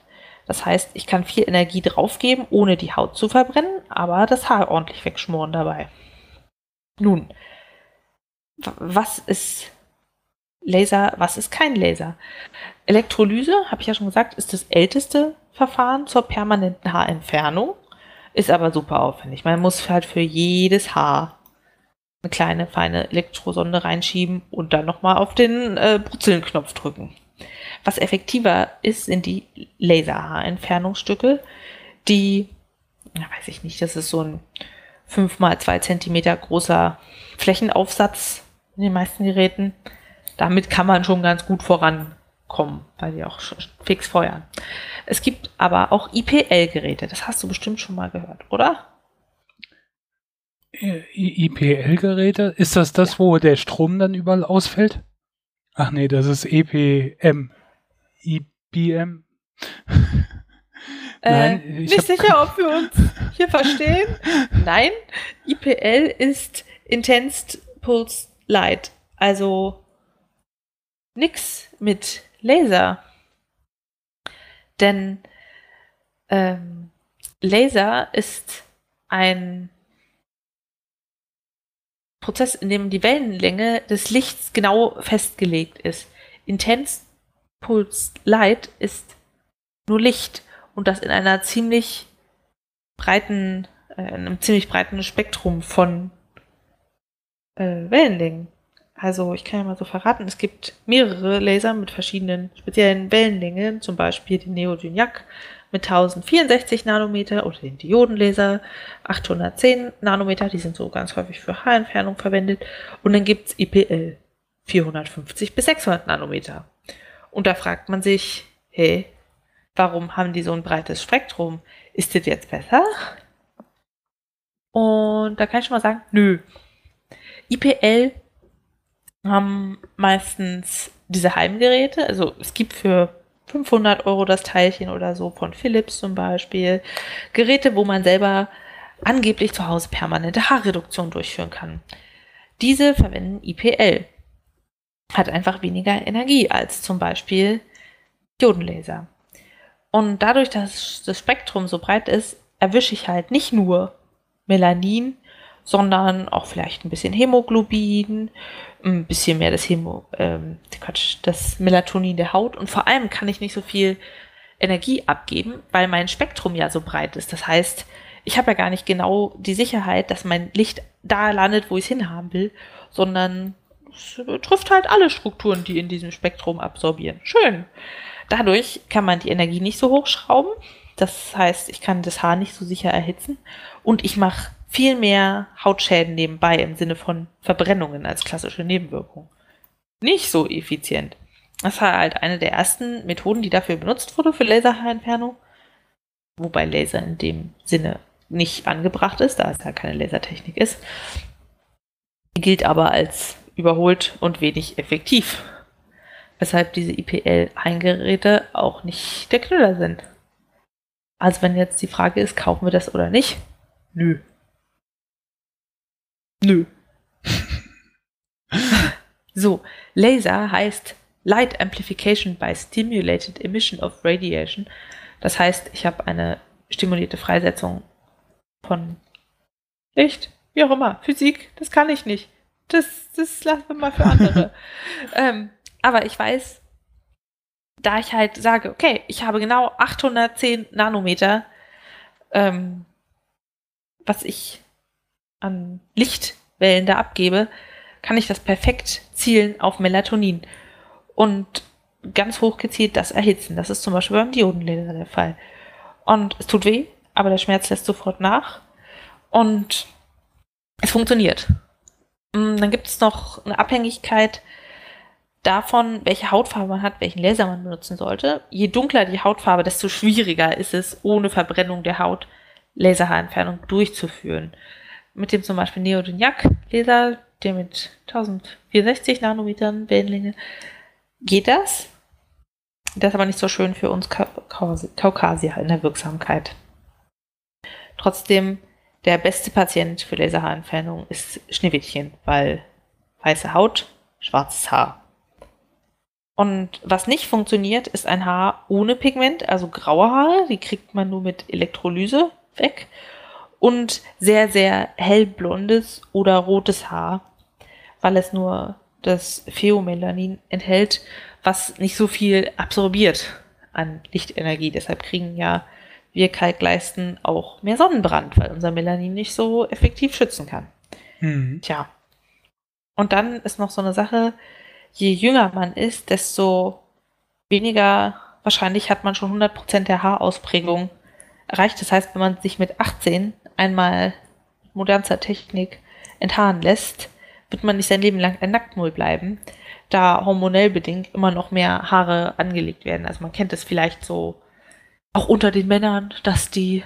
Das heißt, ich kann viel Energie draufgeben, ohne die Haut zu verbrennen, aber das Haar ordentlich wegschmoren dabei. Nun, was ist Laser, was ist kein Laser? Elektrolyse, habe ich ja schon gesagt, ist das älteste Verfahren zur permanenten Haarentfernung, ist aber super aufwendig. Man muss halt für jedes Haar eine kleine, feine Elektrosonde reinschieben und dann nochmal auf den äh, Brutzelnknopf drücken. Was effektiver ist, sind die Laserhaarentfernungsstücke, die, na, weiß ich nicht, das ist so ein 5 mal 2 Zentimeter großer Flächenaufsatz in den meisten Geräten. Damit kann man schon ganz gut vorankommen, weil die auch fix feuern. Es gibt aber auch IPL-Geräte, das hast du bestimmt schon mal gehört, oder? IPL-Geräte? Ist das das, ja. wo der Strom dann überall ausfällt? Ach nee, das ist EPM. IBM. Nein, äh, nicht sicher, ob wir uns hier verstehen. Nein, IPL ist Intense Pulse Light. Also nix mit Laser. Denn ähm, Laser ist ein Prozess, in dem die Wellenlänge des Lichts genau festgelegt ist. Intense Pulse Light ist nur Licht und das in einer ziemlich breiten, äh, einem ziemlich breiten Spektrum von äh, Wellenlängen. Also ich kann ja mal so verraten, es gibt mehrere Laser mit verschiedenen speziellen Wellenlängen, zum Beispiel den Neodyniac mit 1064 Nanometer oder den Diodenlaser 810 Nanometer, die sind so ganz häufig für Haarentfernung verwendet. Und dann gibt's IPL 450 bis 600 Nanometer. Und da fragt man sich, hey, warum haben die so ein breites Spektrum? Ist das jetzt besser? Und da kann ich schon mal sagen, nö. IPL haben meistens diese Heimgeräte. Also es gibt für 500 Euro das Teilchen oder so von Philips zum Beispiel. Geräte, wo man selber angeblich zu Hause permanente Haarreduktion durchführen kann. Diese verwenden IPL. Hat einfach weniger Energie als zum Beispiel Diodenlaser. Und dadurch, dass das Spektrum so breit ist, erwische ich halt nicht nur Melanin, sondern auch vielleicht ein bisschen Hämoglobin, ein bisschen mehr das Hämo, ähm, Quatsch, das Melatonin der Haut und vor allem kann ich nicht so viel Energie abgeben, weil mein Spektrum ja so breit ist. Das heißt, ich habe ja gar nicht genau die Sicherheit, dass mein Licht da landet, wo ich es hinhaben will, sondern es trifft halt alle Strukturen, die in diesem Spektrum absorbieren. Schön. Dadurch kann man die Energie nicht so hochschrauben. Das heißt, ich kann das Haar nicht so sicher erhitzen und ich mache viel mehr Hautschäden nebenbei im Sinne von Verbrennungen als klassische Nebenwirkung. Nicht so effizient. Das war halt eine der ersten Methoden, die dafür benutzt wurde für Laserhaarentfernung. Wobei Laser in dem Sinne nicht angebracht ist, da es ja keine Lasertechnik ist. Die gilt aber als überholt und wenig effektiv. Weshalb diese IPL-Eingeräte auch nicht der Knüller sind. Also wenn jetzt die Frage ist, kaufen wir das oder nicht? Nö. Nö. so, Laser heißt Light Amplification by Stimulated Emission of Radiation. Das heißt, ich habe eine stimulierte Freisetzung von Licht, wie auch immer, Physik, das kann ich nicht. Das, das lassen wir mal für andere. ähm, aber ich weiß, da ich halt sage, okay, ich habe genau 810 Nanometer, ähm, was ich an Lichtwellen da abgebe, kann ich das perfekt zielen auf Melatonin. Und ganz hoch gezielt das erhitzen. Das ist zum Beispiel beim Diodenlaser der Fall. Und es tut weh, aber der Schmerz lässt sofort nach. Und es funktioniert. Mm, dann gibt es noch eine Abhängigkeit davon, welche Hautfarbe man hat, welchen Laser man benutzen sollte. Je dunkler die Hautfarbe, desto schwieriger ist es, ohne Verbrennung der Haut Laserhaarentfernung durchzuführen mit dem zum Beispiel Neodyniac-Laser, der mit 1460 Nanometern Wellenlänge, geht das. Das ist aber nicht so schön für uns Kaukasier in der Wirksamkeit. Trotzdem, der beste Patient für Laserhaarentfernung ist Schneewittchen, weil weiße Haut, schwarzes Haar. Und was nicht funktioniert, ist ein Haar ohne Pigment, also graue Haare, die kriegt man nur mit Elektrolyse weg. Und sehr, sehr hellblondes oder rotes Haar, weil es nur das Pheomelanin enthält, was nicht so viel absorbiert an Lichtenergie. Deshalb kriegen ja wir Kalkleisten auch mehr Sonnenbrand, weil unser Melanin nicht so effektiv schützen kann. Mhm. Tja. Und dann ist noch so eine Sache, je jünger man ist, desto weniger wahrscheinlich hat man schon 100% der Haarausprägung erreicht. Das heißt, wenn man sich mit 18 einmal modernster Technik enthaaren lässt, wird man nicht sein Leben lang ein Nacktmull bleiben, da hormonell bedingt immer noch mehr Haare angelegt werden. Also man kennt es vielleicht so auch unter den Männern, dass die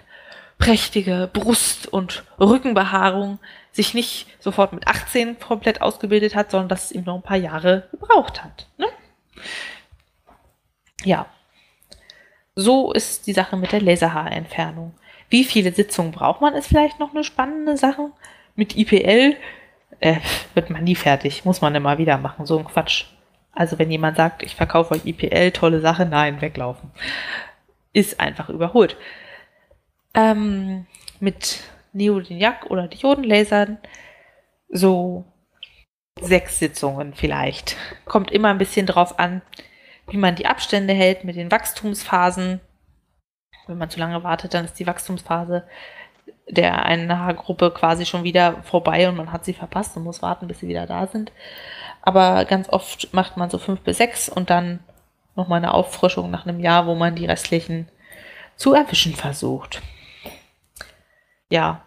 prächtige Brust- und Rückenbehaarung sich nicht sofort mit 18 komplett ausgebildet hat, sondern dass es ihm noch ein paar Jahre gebraucht hat. Ne? Ja. So ist die Sache mit der Laserhaarentfernung. Wie viele Sitzungen braucht man, ist vielleicht noch eine spannende Sache. Mit IPL äh, wird man nie fertig, muss man immer wieder machen, so ein Quatsch. Also wenn jemand sagt, ich verkaufe euch IPL, tolle Sache, nein, weglaufen. Ist einfach überholt. Ähm, mit Neodymium oder Diodenlasern so sechs Sitzungen vielleicht. Kommt immer ein bisschen drauf an, wie man die Abstände hält mit den Wachstumsphasen. Wenn man zu lange wartet, dann ist die Wachstumsphase der einen Haargruppe quasi schon wieder vorbei und man hat sie verpasst und muss warten, bis sie wieder da sind. Aber ganz oft macht man so fünf bis sechs und dann nochmal eine Auffrischung nach einem Jahr, wo man die restlichen zu erwischen versucht ja,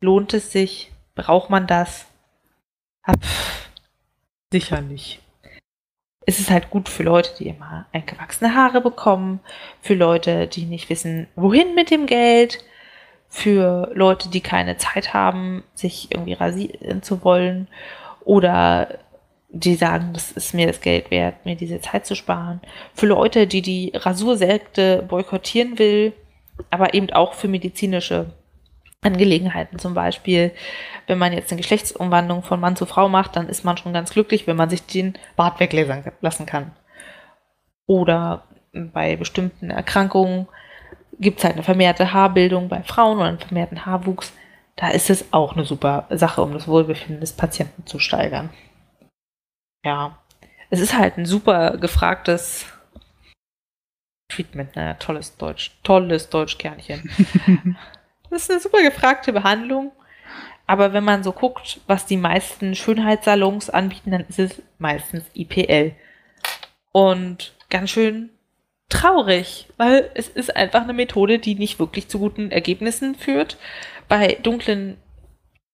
lohnt es sich? Braucht man das? Sicher nicht. Es ist halt gut für Leute, die immer eingewachsene Haare bekommen, für Leute, die nicht wissen, wohin mit dem Geld, für Leute, die keine Zeit haben, sich irgendwie rasieren zu wollen oder die sagen, das ist mir das Geld wert, mir diese Zeit zu sparen. Für Leute, die die Rasursekte boykottieren will, aber eben auch für medizinische Angelegenheiten. Zum Beispiel, wenn man jetzt eine Geschlechtsumwandlung von Mann zu Frau macht, dann ist man schon ganz glücklich, wenn man sich den Bart weglasern lassen kann. Oder bei bestimmten Erkrankungen gibt es halt eine vermehrte Haarbildung bei Frauen oder einen vermehrten Haarwuchs. Da ist es auch eine super Sache, um das Wohlbefinden des Patienten zu steigern. Ja, es ist halt ein super gefragtes Treatment, naja, tolles Deutsch, tolles Deutschkernchen. Das ist eine super gefragte Behandlung. Aber wenn man so guckt, was die meisten Schönheitssalons anbieten, dann ist es meistens IPL. Und ganz schön traurig, weil es ist einfach eine Methode, die nicht wirklich zu guten Ergebnissen führt, bei dunklen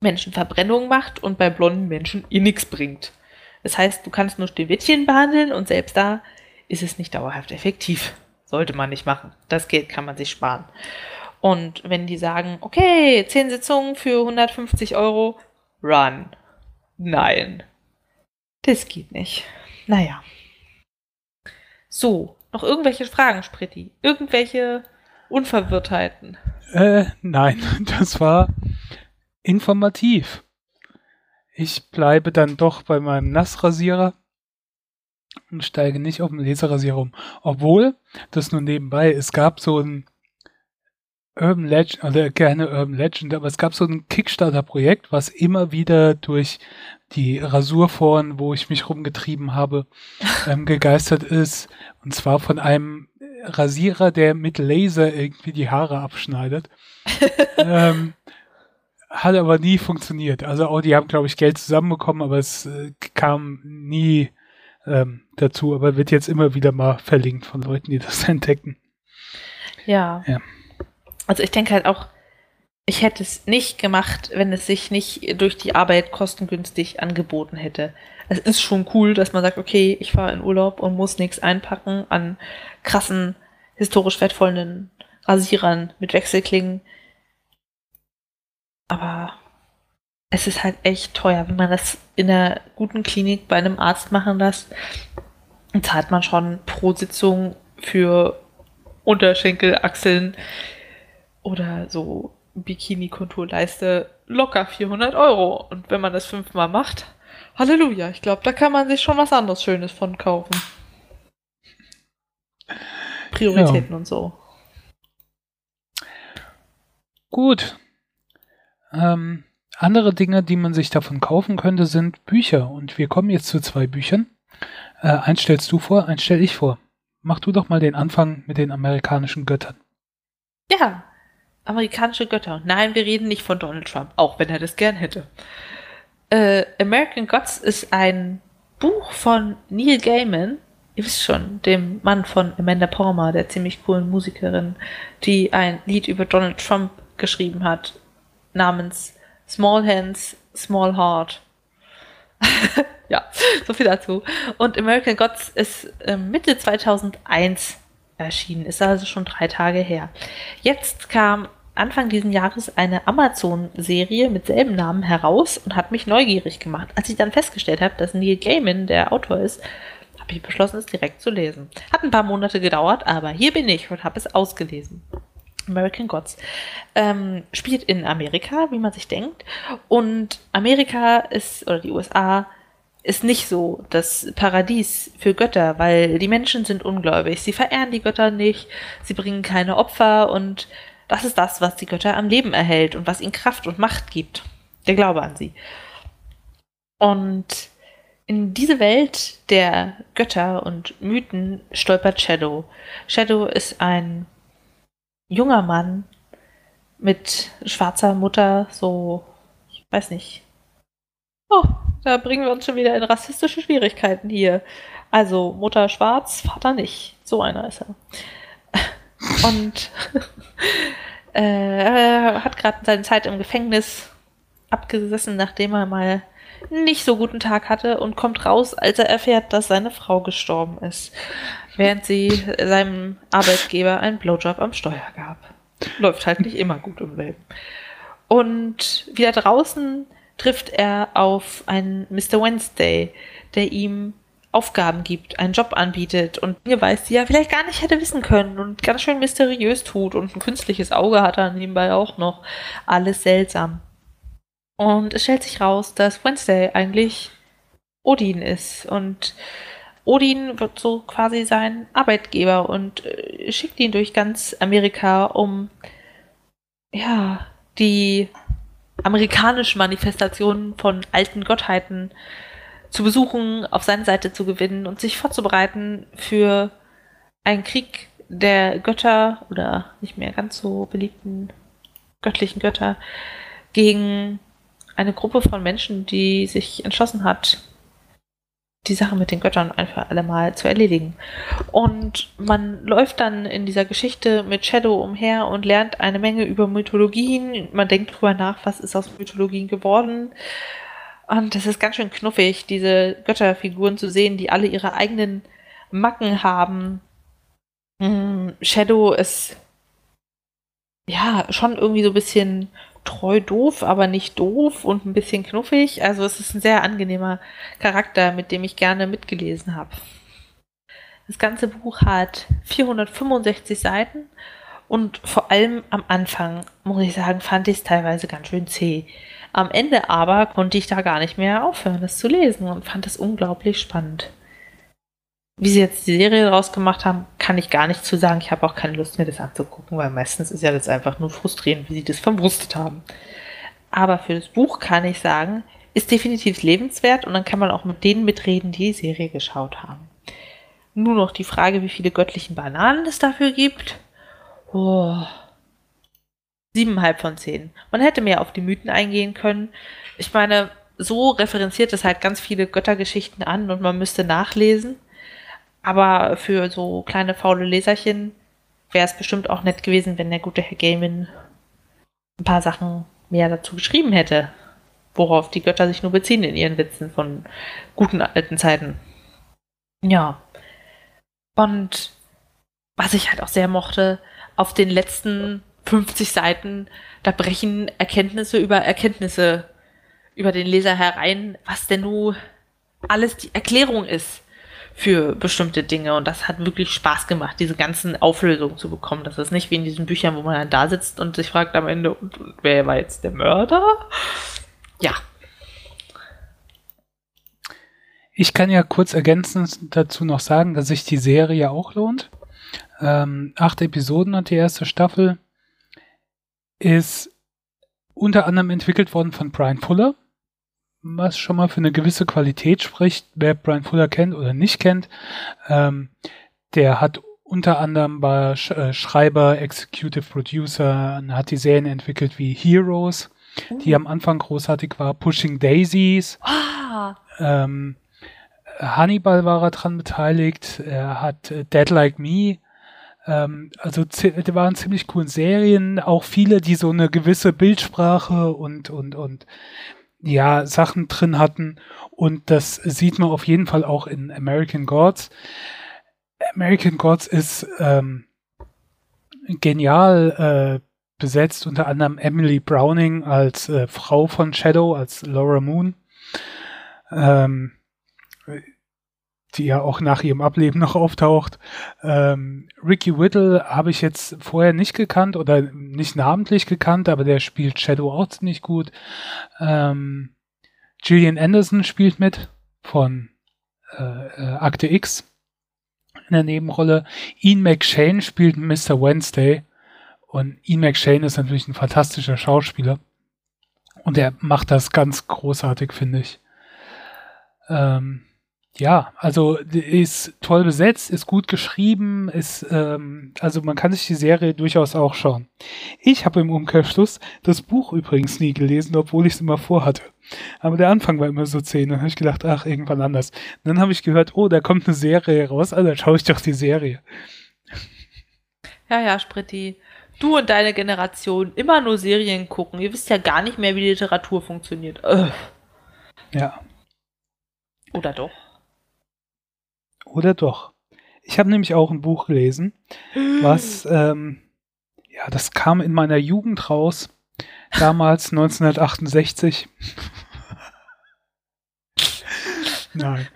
Menschen Verbrennung macht und bei blonden Menschen ihr nichts bringt. Das heißt, du kannst nur Schneewittchen behandeln und selbst da ist es nicht dauerhaft effektiv. Sollte man nicht machen. Das Geld kann man sich sparen. Und wenn die sagen, okay, 10 Sitzungen für 150 Euro, run. Nein. Das geht nicht. Naja. So, noch irgendwelche Fragen, Spritti? Irgendwelche Unverwirrtheiten? Äh, nein, das war informativ. Ich bleibe dann doch bei meinem Nassrasierer und steige nicht auf den Laserrasierer um. Obwohl, das nur nebenbei, es gab so ein Urban Legend, oder keine Urban Legend, aber es gab so ein Kickstarter-Projekt, was immer wieder durch die Rasurforen, wo ich mich rumgetrieben habe, ähm, gegeistert ist. Und zwar von einem Rasierer, der mit Laser irgendwie die Haare abschneidet. ähm, hat aber nie funktioniert. Also auch die haben, glaube ich, Geld zusammenbekommen, aber es äh, kam nie ähm, dazu. Aber wird jetzt immer wieder mal verlinkt von Leuten, die das entdecken. Ja. ja also ich denke halt auch, ich hätte es nicht gemacht, wenn es sich nicht durch die Arbeit kostengünstig angeboten hätte. Es ist schon cool, dass man sagt, okay, ich fahre in Urlaub und muss nichts einpacken an krassen, historisch wertvollen Rasierern mit Wechselklingen. Aber es ist halt echt teuer. Wenn man das in einer guten Klinik bei einem Arzt machen lässt, zahlt man schon pro Sitzung für Unterschenkel, Achseln, oder so Bikini-Konturleiste locker 400 Euro. Und wenn man das fünfmal macht, Halleluja, ich glaube, da kann man sich schon was anderes Schönes von kaufen. Prioritäten ja. und so. Gut. Ähm, andere Dinge, die man sich davon kaufen könnte, sind Bücher. Und wir kommen jetzt zu zwei Büchern. Äh, eins stellst du vor, eins stell ich vor. Mach du doch mal den Anfang mit den amerikanischen Göttern. Ja, amerikanische Götter. Nein, wir reden nicht von Donald Trump, auch wenn er das gern hätte. Äh, American Gods ist ein Buch von Neil Gaiman, ihr wisst schon, dem Mann von Amanda Palmer, der ziemlich coolen Musikerin, die ein Lied über Donald Trump geschrieben hat, namens Small Hands, Small Heart. ja, so viel dazu. Und American Gods ist äh, Mitte 2001 erschienen, ist also schon drei Tage her. Jetzt kam Anfang dieses Jahres eine Amazon-Serie mit selben Namen heraus und hat mich neugierig gemacht. Als ich dann festgestellt habe, dass Neil Gaiman der Autor ist, habe ich beschlossen, es direkt zu lesen. Hat ein paar Monate gedauert, aber hier bin ich und habe es ausgelesen. American Gods. Ähm, spielt in Amerika, wie man sich denkt. Und Amerika ist, oder die USA, ist nicht so das Paradies für Götter, weil die Menschen sind ungläubig. Sie verehren die Götter nicht, sie bringen keine Opfer und das ist das, was die Götter am Leben erhält und was ihnen Kraft und Macht gibt. Der Glaube an sie. Und in diese Welt der Götter und Mythen stolpert Shadow. Shadow ist ein junger Mann mit schwarzer Mutter, so, ich weiß nicht. Oh, da bringen wir uns schon wieder in rassistische Schwierigkeiten hier. Also Mutter schwarz, Vater nicht. So einer ist er. Und äh, hat gerade seine Zeit im Gefängnis abgesessen, nachdem er mal nicht so guten Tag hatte und kommt raus, als er erfährt, dass seine Frau gestorben ist, während sie seinem Arbeitgeber einen Blowjob am Steuer gab. Läuft halt nicht immer gut im Leben. Und wieder draußen trifft er auf einen Mr. Wednesday, der ihm Aufgaben gibt, einen Job anbietet und Dinge weiß, die er vielleicht gar nicht hätte wissen können und ganz schön mysteriös tut und ein künstliches Auge hat er nebenbei auch noch. Alles seltsam. Und es stellt sich raus, dass Wednesday eigentlich Odin ist und Odin wird so quasi sein Arbeitgeber und äh, schickt ihn durch ganz Amerika, um ja, die amerikanischen Manifestationen von alten Gottheiten zu besuchen, auf seine Seite zu gewinnen und sich vorzubereiten für einen Krieg der Götter oder nicht mehr ganz so beliebten göttlichen Götter gegen eine Gruppe von Menschen, die sich entschlossen hat, die Sache mit den Göttern einfach alle mal zu erledigen. Und man läuft dann in dieser Geschichte mit Shadow umher und lernt eine Menge über Mythologien. Man denkt drüber nach, was ist aus Mythologien geworden. Und das ist ganz schön knuffig, diese Götterfiguren zu sehen, die alle ihre eigenen Macken haben. Hm, Shadow ist ja schon irgendwie so ein bisschen treu doof, aber nicht doof und ein bisschen knuffig. Also es ist ein sehr angenehmer Charakter, mit dem ich gerne mitgelesen habe. Das ganze Buch hat 465 Seiten und vor allem am Anfang, muss ich sagen, fand ich es teilweise ganz schön zäh. Am Ende aber konnte ich da gar nicht mehr aufhören, das zu lesen und fand es unglaublich spannend. Wie sie jetzt die Serie daraus gemacht haben, kann ich gar nicht zu sagen. Ich habe auch keine Lust, mir das anzugucken, weil meistens ist ja das einfach nur frustrierend, wie sie das verwurstet haben. Aber für das Buch kann ich sagen, ist definitiv lebenswert und dann kann man auch mit denen mitreden, die die Serie geschaut haben. Nur noch die Frage, wie viele göttlichen Bananen es dafür gibt. Oh. Siebeneinhalb von zehn. Man hätte mehr auf die Mythen eingehen können. Ich meine, so referenziert es halt ganz viele Göttergeschichten an und man müsste nachlesen. Aber für so kleine faule Leserchen wäre es bestimmt auch nett gewesen, wenn der gute Herr Gaiman ein paar Sachen mehr dazu geschrieben hätte, worauf die Götter sich nur beziehen in ihren Witzen von guten alten Zeiten. Ja. Und was ich halt auch sehr mochte, auf den letzten 50 Seiten, da brechen Erkenntnisse über Erkenntnisse über den Leser herein, was denn nun alles die Erklärung ist für bestimmte Dinge. Und das hat wirklich Spaß gemacht, diese ganzen Auflösungen zu bekommen. Das ist nicht wie in diesen Büchern, wo man dann da sitzt und sich fragt am Ende, und, und wer war jetzt der Mörder? Ja. Ich kann ja kurz ergänzend dazu noch sagen, dass sich die Serie auch lohnt. Ähm, acht Episoden hat die erste Staffel. Ist unter anderem entwickelt worden von Brian Fuller, was schon mal für eine gewisse Qualität spricht, wer Brian Fuller kennt oder nicht kennt. Ähm, der hat unter anderem war äh, Schreiber, Executive Producer, hat die Serien entwickelt wie Heroes, uh. die am Anfang großartig war, Pushing Daisies. Ah. Ähm, Hannibal war er dran beteiligt, er hat äh, Dead Like Me, ähm, also die waren ziemlich coolen Serien, auch viele, die so eine gewisse Bildsprache und, und, und ja, Sachen drin hatten. Und das sieht man auf jeden Fall auch in American Gods. American Gods ist ähm, genial äh, besetzt, unter anderem Emily Browning als äh, Frau von Shadow, als Laura Moon. Ähm, die ja auch nach ihrem Ableben noch auftaucht. Ähm, Ricky Whittle habe ich jetzt vorher nicht gekannt oder nicht namentlich gekannt, aber der spielt Shadow auch ziemlich gut. Ähm, Gillian Anderson spielt mit von äh, äh, Akte X in der Nebenrolle. Ian McShane spielt Mr. Wednesday und Ian McShane ist natürlich ein fantastischer Schauspieler und er macht das ganz großartig, finde ich. Ähm, ja, also ist toll besetzt, ist gut geschrieben, ist ähm, also man kann sich die Serie durchaus auch schauen. Ich habe im Umkehrschluss das Buch übrigens nie gelesen, obwohl ich es immer vorhatte. Aber der Anfang war immer so zehn, dann habe ich gedacht, ach irgendwann anders. Und dann habe ich gehört, oh, da kommt eine Serie raus, also dann schaue ich doch die Serie. Ja, ja, Spritti. Du und deine Generation immer nur Serien gucken. Ihr wisst ja gar nicht mehr, wie Literatur funktioniert. Ugh. Ja. Oder doch? Oder doch? Ich habe nämlich auch ein Buch gelesen, was, ähm, ja, das kam in meiner Jugend raus, damals 1968. Nein.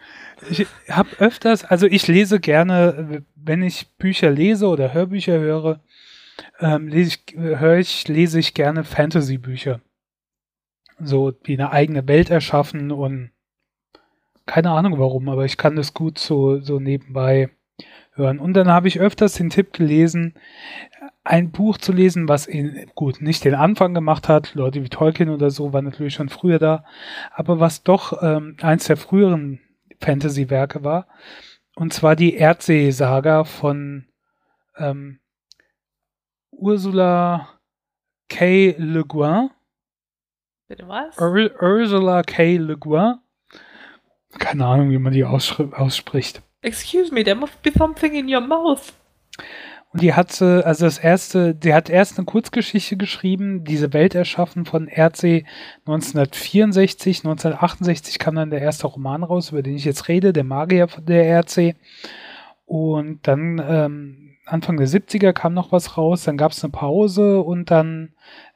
Ich habe öfters, also ich lese gerne, wenn ich Bücher lese oder Hörbücher höre, ähm, lese ich, höre ich, lese ich gerne Fantasy-Bücher. So, die eine eigene Welt erschaffen und keine Ahnung warum, aber ich kann das gut so, so nebenbei hören. Und dann habe ich öfters den Tipp gelesen, ein Buch zu lesen, was in, gut, nicht den Anfang gemacht hat, Leute wie Tolkien oder so war natürlich schon früher da, aber was doch ähm, eins der früheren Fantasy-Werke war, und zwar die Erdsee-Saga von ähm, Ursula K. Le Guin. Bitte was? Ur Ursula K. Le Guin keine Ahnung, wie man die ausspricht. Excuse me, there must be something in your mouth. Und die hat, also das erste, die hat erst eine Kurzgeschichte geschrieben, diese Welt erschaffen von Erdsee 1964, 1968 kam dann der erste Roman raus, über den ich jetzt rede, der Magier der Erdsee. Und dann ähm, Anfang der 70er kam noch was raus, dann gab es eine Pause und dann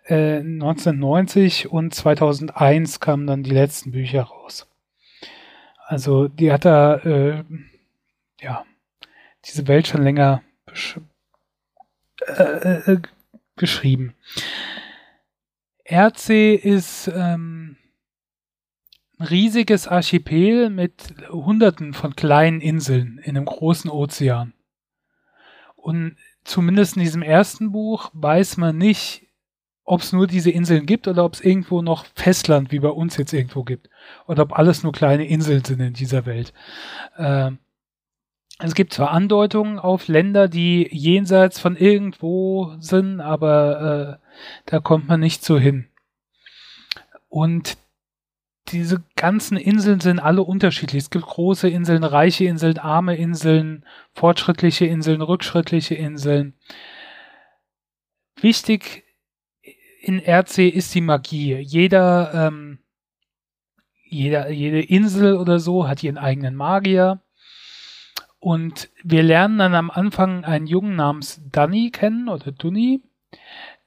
äh, 1990 und 2001 kamen dann die letzten Bücher raus. Also die hat da äh, ja diese Welt schon länger äh, äh, geschrieben. Erdsee ist ähm, ein riesiges Archipel mit Hunderten von kleinen Inseln in einem großen Ozean. Und zumindest in diesem ersten Buch weiß man nicht, ob es nur diese Inseln gibt oder ob es irgendwo noch Festland wie bei uns jetzt irgendwo gibt. Oder ob alles nur kleine Inseln sind in dieser Welt. Äh, es gibt zwar Andeutungen auf Länder, die jenseits von irgendwo sind, aber äh, da kommt man nicht so hin. Und diese ganzen Inseln sind alle unterschiedlich. Es gibt große Inseln, reiche Inseln, arme Inseln, fortschrittliche Inseln, rückschrittliche Inseln. Wichtig in RC ist die Magie. Jeder, ähm, jeder, jede Insel oder so hat ihren eigenen Magier. Und wir lernen dann am Anfang einen Jungen namens Danny kennen oder Dunny,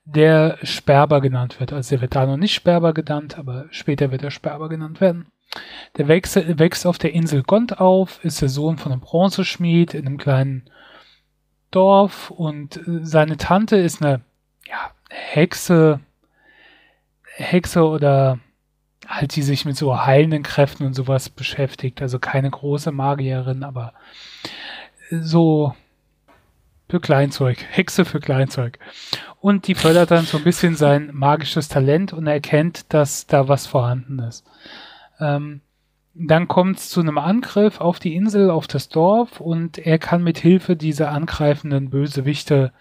der Sperber genannt wird. Also der wird da noch nicht Sperber genannt, aber später wird er Sperber genannt werden. Der wächst, wächst auf der Insel Gond auf, ist der Sohn von einem Bronzeschmied in einem kleinen Dorf und seine Tante ist eine ja, Hexe, Hexe oder halt die sich mit so heilenden Kräften und sowas beschäftigt. Also keine große Magierin, aber so für Kleinzeug, Hexe für Kleinzeug. Und die fördert dann so ein bisschen sein magisches Talent und erkennt, dass da was vorhanden ist. Ähm, dann kommt es zu einem Angriff auf die Insel, auf das Dorf und er kann mit Hilfe dieser angreifenden Bösewichte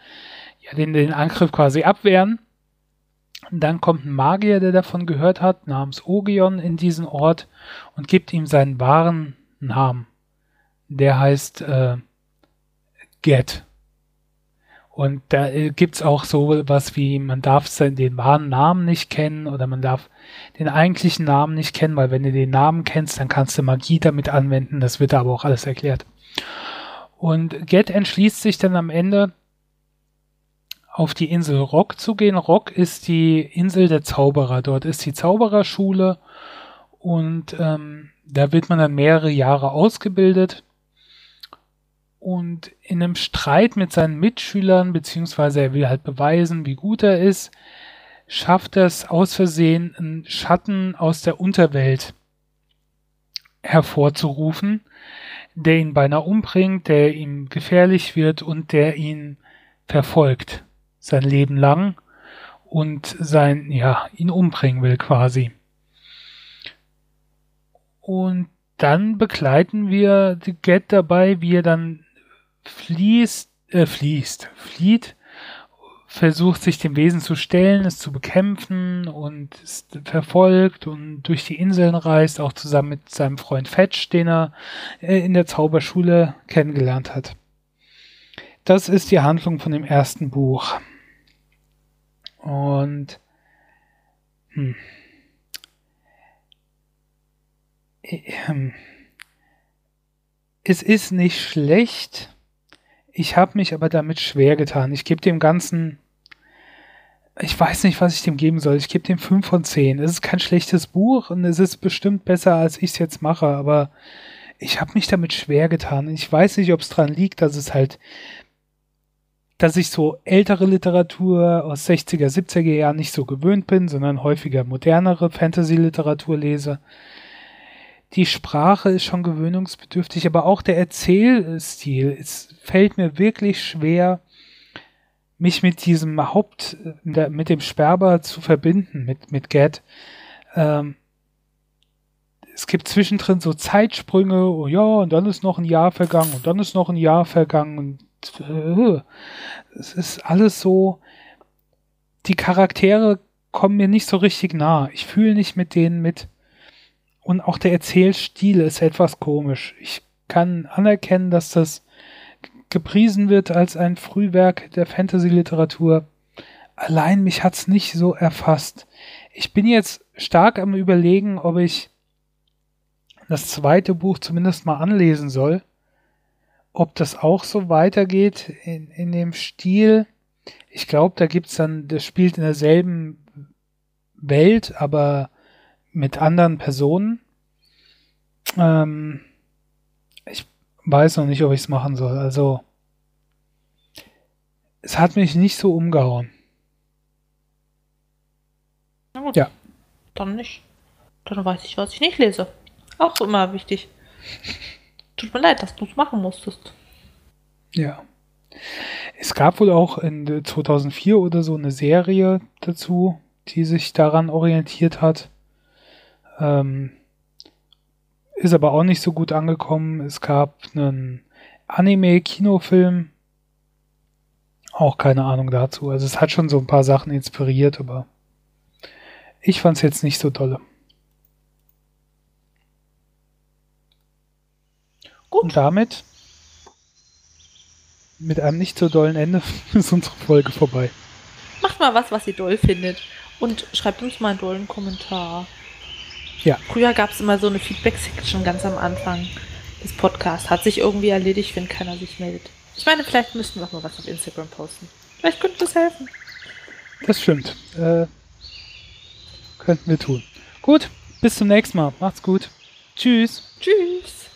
ja, den, den Angriff quasi abwehren. Dann kommt ein Magier, der davon gehört hat, namens Ogion in diesen Ort und gibt ihm seinen wahren Namen. Der heißt äh, Get. Und da äh, gibt's auch so was wie, man darf den wahren Namen nicht kennen oder man darf den eigentlichen Namen nicht kennen, weil wenn du den Namen kennst, dann kannst du Magie damit anwenden. Das wird da aber auch alles erklärt. Und Get entschließt sich dann am Ende, auf die Insel Rock zu gehen. Rock ist die Insel der Zauberer. Dort ist die Zaubererschule und ähm, da wird man dann mehrere Jahre ausgebildet und in einem Streit mit seinen Mitschülern, beziehungsweise er will halt beweisen, wie gut er ist, schafft er es aus Versehen, einen Schatten aus der Unterwelt hervorzurufen, der ihn beinahe umbringt, der ihm gefährlich wird und der ihn verfolgt sein Leben lang und sein, ja, ihn umbringen will quasi. Und dann begleiten wir Get dabei, wie er dann fließt, äh, fließt, flieht, versucht sich dem Wesen zu stellen, es zu bekämpfen und ist verfolgt und durch die Inseln reist, auch zusammen mit seinem Freund Fetch, den er äh, in der Zauberschule kennengelernt hat. Das ist die Handlung von dem ersten Buch. Und hm. Ähm, es ist nicht schlecht, ich habe mich aber damit schwer getan. Ich gebe dem Ganzen, ich weiß nicht, was ich dem geben soll. Ich gebe dem 5 von 10. Es ist kein schlechtes Buch und es ist bestimmt besser, als ich es jetzt mache, aber ich habe mich damit schwer getan. Ich weiß nicht, ob es daran liegt, dass es halt, dass ich so ältere Literatur aus 60er, 70er Jahren nicht so gewöhnt bin, sondern häufiger modernere Fantasy-Literatur lese die Sprache ist schon gewöhnungsbedürftig, aber auch der Erzählstil. Es fällt mir wirklich schwer, mich mit diesem Haupt, mit dem Sperber zu verbinden, mit, mit Get. Ähm, es gibt zwischendrin so Zeitsprünge, oh ja, und dann ist noch ein Jahr vergangen und dann ist noch ein Jahr vergangen und äh, es ist alles so, die Charaktere kommen mir nicht so richtig nah. Ich fühle nicht mit denen mit. Und auch der Erzählstil ist etwas komisch. Ich kann anerkennen, dass das gepriesen wird als ein Frühwerk der Fantasy-Literatur. Allein mich hat's nicht so erfasst. Ich bin jetzt stark am überlegen, ob ich das zweite Buch zumindest mal anlesen soll. Ob das auch so weitergeht in, in dem Stil. Ich glaube, da gibt's dann, das spielt in derselben Welt, aber mit anderen Personen. Ähm, ich weiß noch nicht, ob ich es machen soll. Also, es hat mich nicht so umgehauen. Na gut. Ja. Dann nicht. Dann weiß ich, was ich nicht lese. Auch immer wichtig. Tut mir leid, dass du es machen musstest. Ja. Es gab wohl auch in 2004 oder so eine Serie dazu, die sich daran orientiert hat. Ähm, ist aber auch nicht so gut angekommen. Es gab einen Anime-Kinofilm. Auch keine Ahnung dazu. Also es hat schon so ein paar Sachen inspiriert, aber ich fand es jetzt nicht so tolle. Und damit, mit einem nicht so dollen Ende, ist unsere Folge vorbei. Macht mal was, was ihr doll findet. Und schreibt uns mal einen dollen Kommentar. Ja. Früher gab es immer so eine Feedback-Section ganz am Anfang des Podcasts. Hat sich irgendwie erledigt, wenn keiner sich meldet. Ich meine, vielleicht müssten wir auch mal was auf Instagram posten. Vielleicht könnte das helfen. Das stimmt. Äh, könnten wir tun. Gut, bis zum nächsten Mal. Macht's gut. Tschüss. Tschüss.